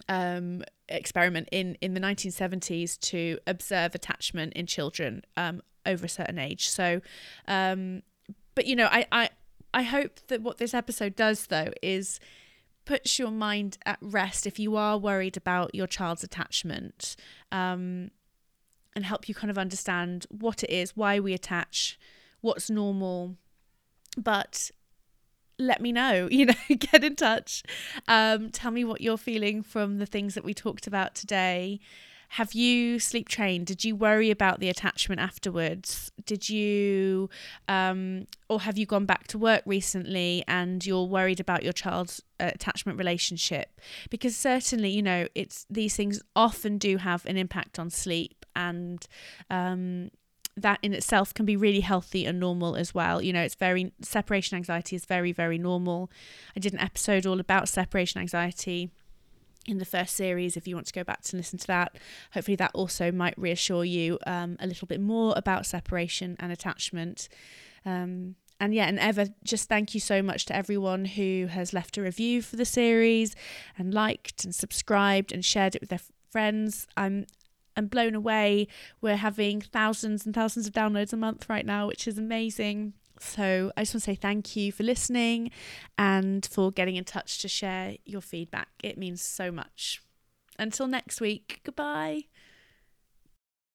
um, experiment in in the 1970s to observe attachment in children um, over a certain age. So, um, but you know, I, I I hope that what this episode does though is puts your mind at rest if you are worried about your child's attachment um, and help you kind of understand what it is, why we attach, what's normal. But let me know, you know, get in touch. Um, tell me what you're feeling from the things that we talked about today. Have you sleep trained? Did you worry about the attachment afterwards? Did you, um, or have you gone back to work recently and you're worried about your child's uh, attachment relationship? Because certainly, you know, it's these things often do have an impact on sleep and um, that in itself can be really healthy and normal as well. You know, it's very separation anxiety is very very normal. I did an episode all about separation anxiety in the first series if you want to go back to listen to that hopefully that also might reassure you um, a little bit more about separation and attachment um, and yeah and ever just thank you so much to everyone who has left a review for the series and liked and subscribed and shared it with their friends i'm and blown away. We're having thousands and thousands of downloads a month right now, which is amazing. So I just want to say thank you for listening and for getting in touch to share your feedback. It means so much. Until next week, goodbye.